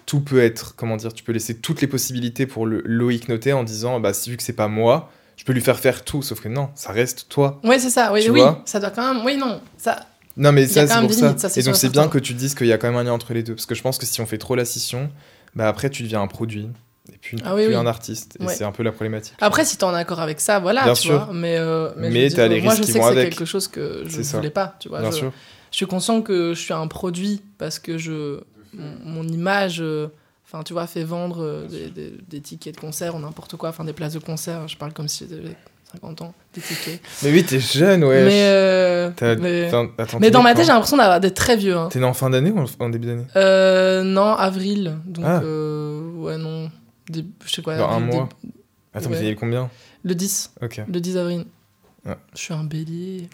Tout peut être. Comment dire Tu peux laisser toutes les possibilités pour le Loïc noter en disant, bah, si vu que c'est pas moi, je peux lui faire faire tout. Sauf que non, ça reste toi. Ouais, c'est ça. Oui, Tu oui. vois Ça doit quand même. Oui, non. Ça. Non, mais ça, c'est pour ça. Et donc, c'est bien que tu dises qu'il y a quand même un lien entre les deux. Parce que je pense que si on fait trop la scission, bah après, tu deviens un produit. Et puis, Ah oui, plus oui. un artiste. Et Ouais. c'est un peu la problématique. Après, si t'es en accord avec ça, voilà, Bien tu sûr. vois. Mais, euh, mais, je Mais t'as dire, les moi, risques je sais que c'est quelque chose que je ça. voulais pas, tu vois. Bien je, sûr. je suis conscient que je suis un produit parce que je, mon, mon image, euh, tu vois, fait vendre euh, des, des- des tickets de concert ou n'importe quoi, enfin, des places de concert. Je parle comme si j'avais 50 ans, des tickets. Mais oui, t'es jeune, ouais. mais, euh, mais, attends, dans ma tête, j'ai l'impression d'avoir d'être très vieux. Hein. T'es né en fin d'année ou en, début d'année? Non, avril. Donc, Ah. ouais, non. Je sais quoi. Dans un mois. Attends, Ouais. mais combien Le 10. Ok. Le 10 avril. Ouais. Je suis un bélier.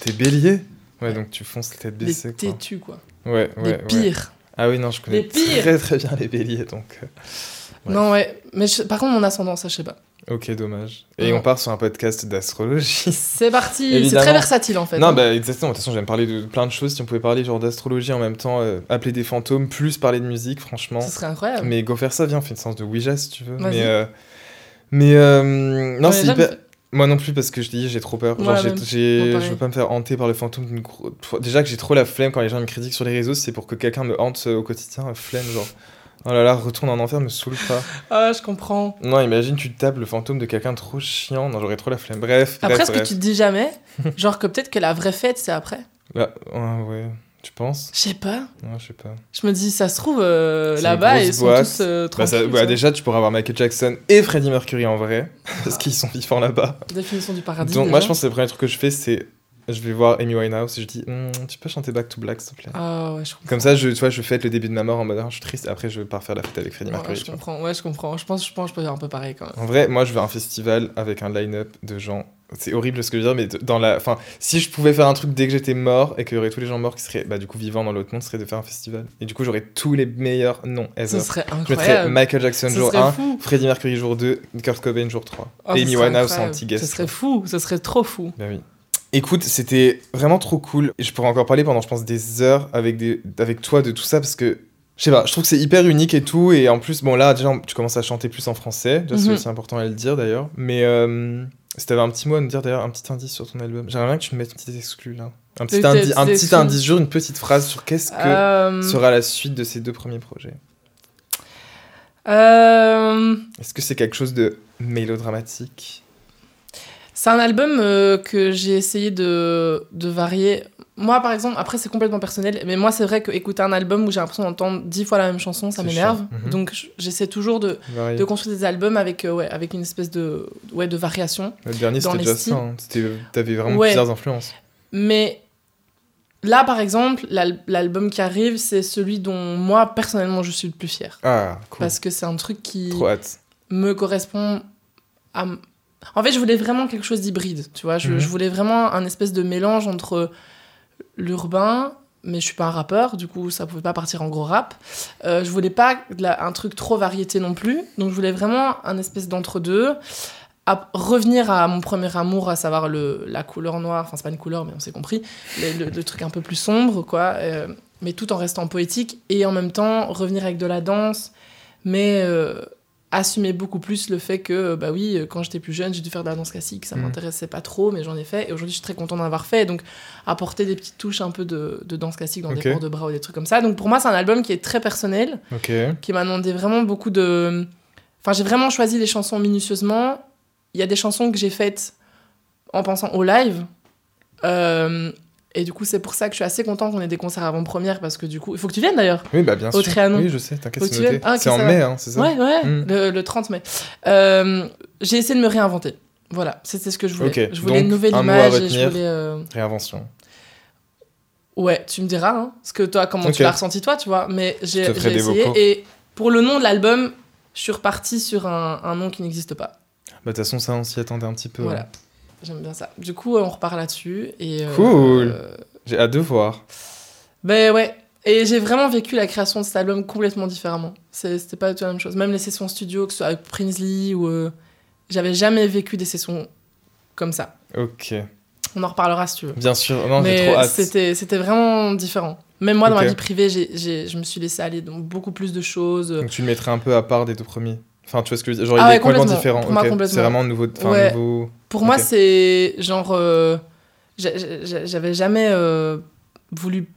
T'es bélier Ouais, Ouais. donc tu fonces la tête Les baissée, quoi. têtus, quoi. Ouais, ouais, les ouais. pires. Ah oui, non, je connais Les pires. très très bien les béliers, donc... Ouais. Non, ouais. Mais je- par contre, mon ascendant, ça, je sais pas. Ok, dommage. Et on part sur un podcast d'astrologie. C'est parti. C'est très versatile, en fait. Non, hein. bah exactement. De toute façon, j'aime parler de plein de choses. Si on pouvait parler genre d'astrologie en même temps, euh, appeler des fantômes, plus parler de musique, franchement. Ce serait incroyable. Mais go faire ça, viens, on fait une séance de Ouija si tu veux. Mais, euh, mais euh, non, c'est hyper. Moi non plus, parce que je te dis, j'ai trop peur. Genre, Moi, j'ai- je veux pas me faire hanter par le fantôme d'une Déjà que j'ai trop la flemme quand les gens me critiquent sur les réseaux, c'est pour que quelqu'un me hante au quotidien. Flemme, genre. Oh là là, retourne en enfer, me saoule pas. Ah, je comprends. Non, imagine, tu tapes le fantôme de quelqu'un trop chiant. Non, j'aurais trop la flemme. Bref, Après, ce que tu te dis jamais, genre que peut-être que la vraie fête, c'est après. Bah, ouais, ouais. Tu penses? Je sais pas. Non, je sais pas. Je me dis, ça se trouve, euh, là-bas, ils grosse sont boîte. tous euh, Bah, ça- bah, déjà, tu pourrais avoir Michael Jackson et Freddie Mercury en vrai, parce qu'ils sont vivants là-bas. Définition du paradis. Donc, moi, je pense que le premier truc que je fais, c'est je vais voir Amy Winehouse et je dis Hmm, Tu peux chanter Back to Black, s'il te plaît? Ah, ouais, je comprends. Comme ça, je, tu vois, je fête le début de ma mort en mode Ah, Je suis triste, après, je pars faire la fête avec Freddie Ouais, Mercury. je tu vois. comprends. Ouais, je comprends. Je pense, je pense que je peux faire un peu pareil quand même. En vrai, moi, je veux un festival avec un line-up de gens. C'est horrible ce que je veux dire, mais dans la. Enfin, si je pouvais faire un truc dès que j'étais mort et qu'il y aurait tous les gens morts qui seraient, bah, du coup, vivants dans l'autre monde, ce serait de faire un festival. Et du coup, j'aurais tous les meilleurs noms Ce ever. serait Je mettrais incroyable. Michael Jackson Ce jour serait 1, fou. Freddie Mercury jour 2, Kurt Cobain jour 3. Oh, et ce Amy Winehouse en incroyable. petit guest. Ce serait fou. Ce serait trop fou. Bah oui. Écoute, c'était vraiment trop cool. Je pourrais encore parler pendant, je pense, des heures avec, des... avec toi de tout ça parce que, je sais pas, je trouve que c'est hyper unique et tout. Et en plus, bon, là, déjà, tu commences à chanter plus en français. Déjà, c'est Mhm. important à le dire d'ailleurs. Mais euh, si t'avais un petit mot à nous dire d'ailleurs, un petit indice sur ton album, j'aimerais bien que tu me mettes une petite exclue là. Un petit, indi- un petit indice, genre une petite phrase sur qu'est-ce que Euh, sera la suite de ces deux premiers projets. euh, Est-ce que c'est quelque chose de mélodramatique? C'est un album euh, que j'ai essayé de, de varier. Moi, par exemple, après, c'est complètement personnel, mais moi, c'est vrai que écouter un album où j'ai l'impression d'entendre dix fois la même chanson, ça m'énerve. Mhm. Donc, j'essaie toujours de, de construire des albums avec, euh, ouais, avec une espèce de, ouais, de variation. Le dernier, c'était déjà styles. ça. hein. T'avais vraiment Ouais. plusieurs influences. Mais là, par exemple, l'al- l'album qui arrive, c'est celui dont moi, personnellement, je suis le plus fier. Ah, cool. Parce que c'est un truc qui me correspond à... En fait, je voulais vraiment quelque chose d'hybride, tu vois. Je, Mhm. je voulais vraiment un espèce de mélange entre l'urbain, mais je suis pas un rappeur, du coup, ça pouvait pas partir en gros rap. Euh, je voulais pas la- un truc trop variété non plus, donc je voulais vraiment un espèce d'entre-deux. À revenir à mon premier amour, à savoir le, la couleur noire, enfin c'est pas une couleur mais on s'est compris, le, le- le truc un peu plus sombre, quoi, euh, mais tout en restant poétique, et en même temps revenir avec de la danse, mais euh, assumer beaucoup plus le fait que, bah oui, euh, quand j'étais plus jeune, j'ai dû faire de la danse classique, ça Mhm. m'intéressait pas trop, mais j'en ai fait, et aujourd'hui je suis très content d'en avoir fait, donc apporter des petites touches un peu de, de danse classique dans des corps de bras ou des trucs comme ça. Donc pour moi, c'est un album qui est très personnel, qui m'a demandé vraiment beaucoup de. Enfin, j'ai vraiment choisi les chansons minutieusement. Il y a des chansons que j'ai faites en pensant au live. Euh, et du coup, c'est pour ça que je suis assez contente qu'on ait des concerts avant-première parce que du coup, il faut que tu viennes d'ailleurs. Oui, bah bien Au sûr. Trianon. Oui, je sais, t'inquiète, c'est. Ah, ok, c'est en mai, hein, c'est ça Ouais, ouais, Mm. le, le 30 mai. Euh, j'ai essayé de me réinventer. Voilà, c'était ce que je voulais. Je voulais donc, une nouvelle un image et je voulais. euh, Réinvention. Ouais, tu me diras, hein, ce que toi, comment tu l'as ressenti toi, tu vois. Mais j'ai essayé. Et pour le nom de l'album, je suis repartie sur un, un nom qui n'existe pas. Bah, de toute façon, ça, on s'y attendait un petit peu. Voilà. hein. J'aime bien ça. Du coup, on repart là-dessus. Et, euh, Cool. euh, J'ai hâte de voir. ben ouais. Et j'ai vraiment vécu la création de cet album complètement différemment. C'était pas du tout la même chose. Même les sessions studio, que ce soit avec Prinsley ou. euh, J'avais jamais vécu des sessions comme ça. Ok. On en reparlera si tu veux. Bien sûr. Non, j'ai Mais trop hâte. c'était c'était vraiment différent. Même moi, dans ma vie privée, j'ai- j'ai- je me suis laissé aller dans beaucoup plus de choses. Donc tu le mettrais un peu à part des deux premiers. Enfin, tu vois ce que je veux dire Genre, Ah il ouais, est complètement complètement. différent. Pour moi, ok. complètement. C'est vraiment nouveau. Enfin, Ouais. nouveau. Pour moi, c'est genre. euh, J'avais jamais euh, voulu.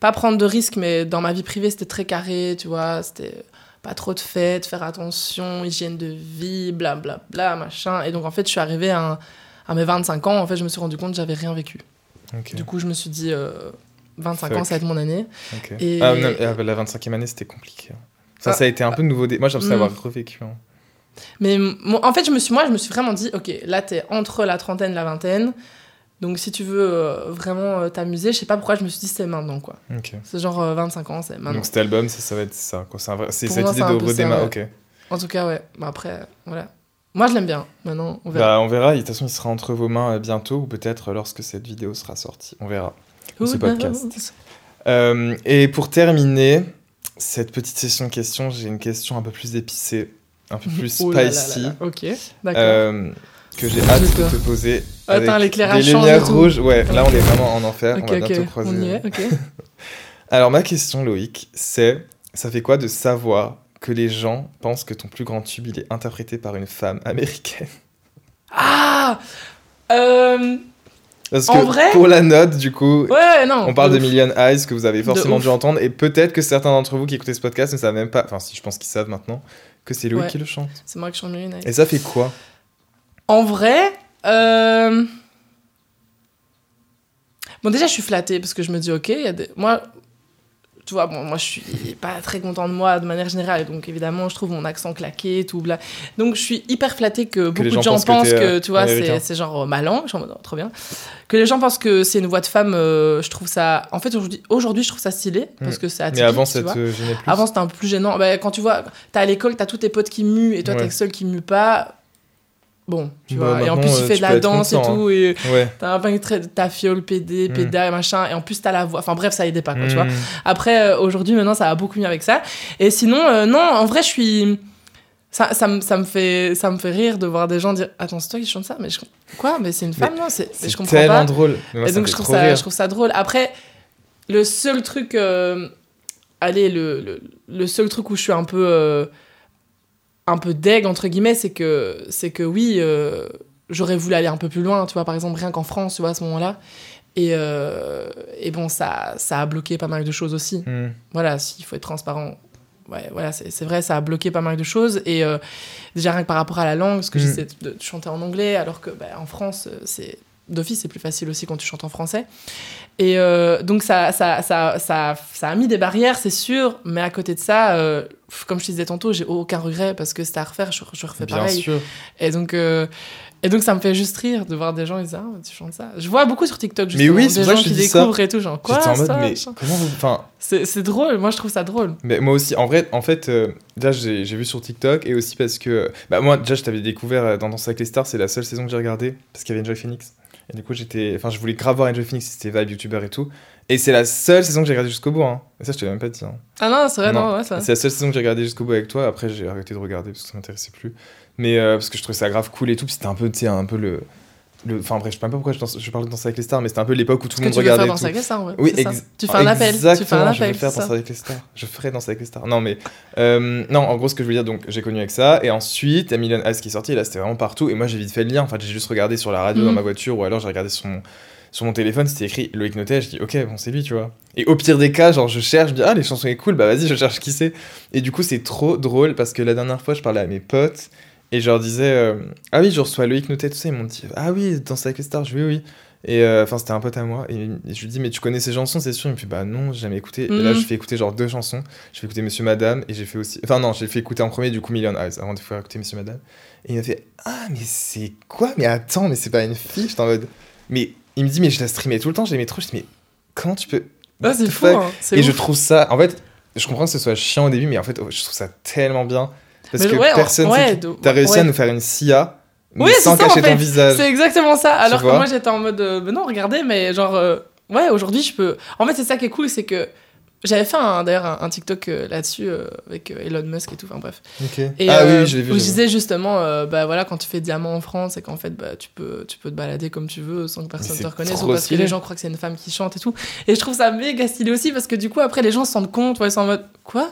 Pas prendre de risques, mais dans ma vie privée, c'était très carré, tu vois. C'était pas trop de fêtes, faire attention, hygiène de vie, blablabla, machin. Et donc, en fait, je suis arrivée à, mes 25 ans, en fait, je me suis rendu compte que j'avais rien vécu. Du coup, je me suis dit, euh, 25 Fuck. ans, ça va être mon année. et- Ah, non, ah, la 25e année, c'était compliqué. hein. Ça, Ah. ça a été un peu nouveau. Moi, j'ai l'impression Mm. d'avoir revécu. hein. Mais en fait, je me suis, moi, je me suis vraiment dit, ok, là, t'es entre la trentaine et la vingtaine. Donc, si tu veux euh, vraiment euh, t'amuser, je sais pas pourquoi je me suis dit, c'est maintenant, quoi. C'est genre euh, 25 ans, c'est maintenant. Donc cet album, ça, ça va être ça. quoi. C'est vrai- cette moi, idée de redémarrer. ouais. Ok. En tout cas, ouais. Bah, après, voilà. Moi, je l'aime bien. Maintenant, on verra. Bah, on verra. De toute façon, il sera entre vos mains euh, bientôt ou peut-être lorsque cette vidéo sera sortie. On verra. Ce podcast. et pour terminer cette petite session de questions, j'ai une question un peu plus épicée, un peu plus Oh là spicy, là. Ok, d'accord. euh, que j'ai hâte de te poser. Attends, l'éclairage change lumières rouges. Ouais, là, on est vraiment en enfer. on va bientôt croiser. On y est, ok. Alors, ma question, Loïc, c'est ça fait quoi de savoir que les gens pensent que ton plus grand tube, il est interprété par une femme américaine? Ah euh, Parce En que vrai pour la note, du coup, Ouais, non. on parle de ouf. Million Eyes que vous avez forcément dû entendre et peut-être que certains d'entre vous qui écoutez ce podcast ne savent même pas, enfin si je pense qu'ils savent maintenant, que c'est Loïc Ouais. qui le chante. C'est moi qui chante Eyes. Et ça fait quoi? En vrai, euh... bon déjà je suis flattée parce que je me dis ok, il y a des... moi, tu vois, bon, moi je suis pas très content de moi de manière générale, donc évidemment je trouve mon accent claqué tout bla. Donc je suis hyper flattée que beaucoup de gens pensent que t'es, euh, tu vois américain. c'est genre euh, ma langue, mode oh, trop bien. Que les gens pensent que c'est une voix de femme, euh, je trouve ça. En fait aujourd'hui, aujourd'hui je trouve ça stylé parce Mm. que c'est Mais avant, tu ça vois. te gênait plus Avant, c'était un peu plus gênant. Bah, quand tu vois, t'es à l'école, t'as tous tes potes qui muent et toi, t'es Ouais. le seul qui mue pas. Bon, tu Bah, vois. Et en plus, tu euh, fais tu de la danse et tout. Et Ouais. t'as un peu très ta fiole, PD, Mm. pédale, machin. Et en plus, t'as la voix. Enfin, bref, ça aidait pas, quoi, tu vois. Mm. Après, euh, aujourd'hui, maintenant, ça va beaucoup mieux avec ça. Et sinon, euh, non, en vrai, je suis. Ça, ça, me, ça, me fait, ça me fait rire de voir des gens dire Attends, c'est toi qui chante ça? Mais je... quoi? Mais c'est une femme, non? C'est... Je comprends tellement pas. drôle. Moi, Et donc je fait trouve, ça, rire. je trouve ça drôle. Après, le seul truc, euh, allez, le, le, le seul truc où je suis un peu, euh, un peu deg entre guillemets, c'est que, c'est que oui, euh, j'aurais voulu aller un peu plus loin, tu vois, par exemple rien qu'en France, tu vois, à ce moment-là. Et, euh, et bon, ça, ça a bloqué pas mal de choses aussi. Mm. Voilà, s'il faut être transparent. Ouais, voilà, c'est vrai, ça a bloqué pas mal de choses. Et euh, déjà, rien que par rapport à la langue, parce que Mm. j'essaie de, de chanter en anglais, alors que bah, en France, c'est d'office, c'est plus facile aussi quand tu chantes en français. Et euh, donc, ça, ça, ça, ça, a mis des barrières, c'est sûr. Mais à côté de ça, euh, comme je te disais tantôt, j'ai aucun regret parce que c'était à refaire, je, je refais Bien pareil. sûr. Et donc, euh, et donc, ça me fait juste rire de voir des gens, ils disent, ah, tu chantes ça. Je vois beaucoup sur TikTok, Mais justement, oui, c'est des gens je qui ça. découvrent et tout, genre, quoi, en mode, ça, mais machin. comment vous. Enfin, C'est drôle, moi je trouve ça drôle. Mais moi aussi, en vrai, en fait, euh, déjà j'ai vu sur TikTok et aussi parce que, bah moi déjà je t'avais découvert dans Danse avec les stars, c'est la seule saison que j'ai regardée parce qu'il y avait Enjoy Phoenix. Et du coup j'étais, enfin je voulais grave voir Enjoy Phoenix, c'était vibe youtubeur et tout. Et c'est la seule saison que j'ai regardée jusqu'au bout. Hein. Et ça je te l'ai même pas dit. Hein. Ah non, c'est vrai, non, Non. ouais, ça. C'est la seule saison que j'ai regardée jusqu'au bout avec toi. Après j'ai arrêté de regarder parce que ça m'intéressait plus. Mais euh, parce que je trouvais ça grave cool et tout. puis C'était un peu, tu sais, un peu le, enfin bref, je sais même pas pourquoi je, danse- je parle de Danse avec les stars, mais c'était un peu l'époque où tout le monde tu regardait. ouais. Oui, ex- Tu fais un appel. Tu fais un Exactement, appel. je vais faire danser avec les stars. Je ferai danser avec les stars. Non, mais euh, non, en gros, ce que je veux dire, donc j'ai connu avec ça, et ensuite, il y a Million Eyes qui est sorti, et là, c'était vraiment partout, et moi, j'ai vite fait le lien. En fait, j'ai juste regardé sur la radio Mhm. dans ma voiture, ou alors j'ai regardé sur mon, sur mon téléphone, c'était écrit Loïc Notet, je dis, ok, bon, c'est lui, tu vois. Et au pire des cas, genre, je cherche, je dis, ah, les chansons sont cool, bah vas-y, je cherche qui c'est. Et du coup, c'est trop drôle, parce que la dernière fois, je parlais à mes potes, Et je leur disais, euh, ah oui, je reçois Loïc Notet, tout ça. Ils m'ont dit, ah oui, dans stars, je oui, oui. Et euh, enfin, c'était un pote à moi. Et, et je lui dis, mais tu connais ces chansons, c'est sûr Il me fait, bah non, j'ai jamais écouté. Et là, Mhm. je fais écouter genre deux chansons. Je fais écouter Monsieur Madame et j'ai fait aussi. Enfin, non, j'ai fait écouter en premier du coup Million Eyes avant de faire écouter Monsieur Madame. Et il m'a fait, ah, mais c'est quoi? Mais attends, mais c'est pas une fille J'étais en mode. Mais il me dit, mais je la streamais tout le temps, je l'aimais trop. Je dis, mais comment tu peux. Ah, c'est fou, hein, Et je trouve ça. En fait, je comprends que ce soit chiant au début, mais en fait, je trouve ça tellement bien. Parce Mais que ouais, personne. ouais, T'as réussi ouais. à nous faire une Sia, mais Oui, c'est sans ça, en cacher ton visage. C'est exactement ça. Alors que moi, j'étais en mode, euh, ben non, regardez, mais genre, euh, ouais, aujourd'hui, je peux. En fait, c'est ça qui est cool, c'est que j'avais fait d'ailleurs un, un TikTok euh, là-dessus euh, avec euh, Elon Musk et tout. Enfin bref. Et, ah oui, je l'ai vu. Où je disais justement, bah voilà, quand tu fais diamant en France et qu'en fait, bah, tu peux, tu peux te balader comme tu veux sans que personne te reconnaisse ou parce stylé. que les gens croient que c'est une femme qui chante et tout. Et je trouve ça méga stylé aussi parce que du coup, après, les gens se rendent compte, ouais, ils sont en mode, quoi?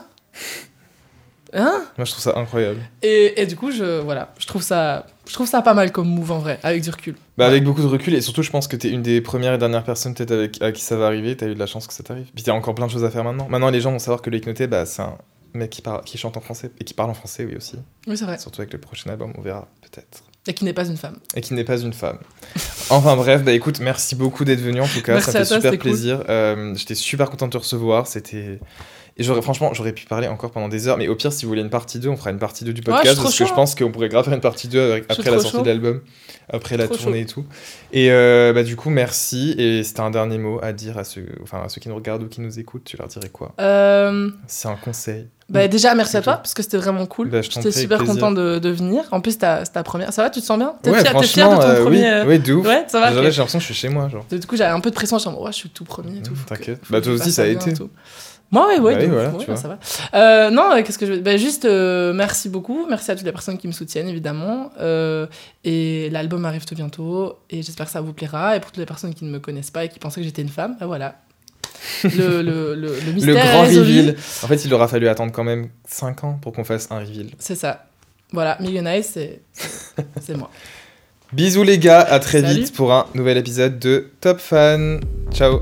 Hein Moi, je trouve ça incroyable. et, et du coup, je, voilà, je trouve ça, je trouve ça pas mal comme move en vrai, avec du recul. Bah, avec beaucoup de recul, et surtout, je pense que t'es une des premières et dernières personnes peut-être avec à qui ça va arriver. T'as eu de la chance que ça t'arrive. Puis t'as encore plein de choses à faire maintenant. Maintenant, les gens vont savoir que Loïc Noté, bah, c'est un mec qui, parle, qui chante en français et qui parle en français, oui aussi. Oui, c'est vrai. Surtout avec le prochain album, on verra peut-être. Et qui n'est pas une femme. Et qui n'est pas une femme. enfin bref, bah écoute, merci beaucoup d'être venu en tout cas. Merci ça fait toi, super cool. plaisir. Euh, J'étais super content de te recevoir. C'était. Et j'aurais, franchement, j'aurais pu parler encore pendant des heures, mais au pire, si vous voulez une partie 2, on fera une partie 2 du podcast, parce que je pense qu'on pourrait grave faire une partie 2 avec- Je suis après la sortie chaud. de l'album, après la tournée et tout. Et euh, bah, du coup, merci. Et c'était un dernier mot à dire à ceux, enfin, à ceux qui nous regardent ou qui nous écoutent, tu leur dirais quoi? Euh, C'est un conseil. bah, déjà, merci à toi, parce que c'était vraiment cool. Bah, J'étais super plaisir. content de, de venir. En plus, ta- c'est ta première. Ça va, tu te sens bien? T'es ouais, fier, fier de ton euh, premier. oui, oui, de ouf. Ouais, ça va. J'ai l'impression que je suis chez moi, genre. Du coup, j'avais un peu de pression. Je mode, ouais, je suis tout premier. Mmh, que- t'inquiète. Bah, toi aussi, ça a été. Moi, ouais, ouais, Bah oui, voilà, ouais, bah, ça va. Euh, non, euh, qu'est-ce que je veux bah, Juste, euh, merci beaucoup. Merci à toutes les personnes qui me soutiennent, évidemment. Euh, et l'album arrive tout bientôt. Et j'espère que ça vous plaira. Et pour toutes les personnes qui ne me connaissent pas et qui pensaient que j'étais une femme, bah voilà. Le, le, le, le Le mystère grand reveal. En fait, il aura fallu attendre quand même 5 ans pour qu'on fasse un reveal. C'est ça. Voilà, Million Eyes, c'est moi. Bisous les gars, à très Salut. vite pour un nouvel épisode de Top Fan. Ciao.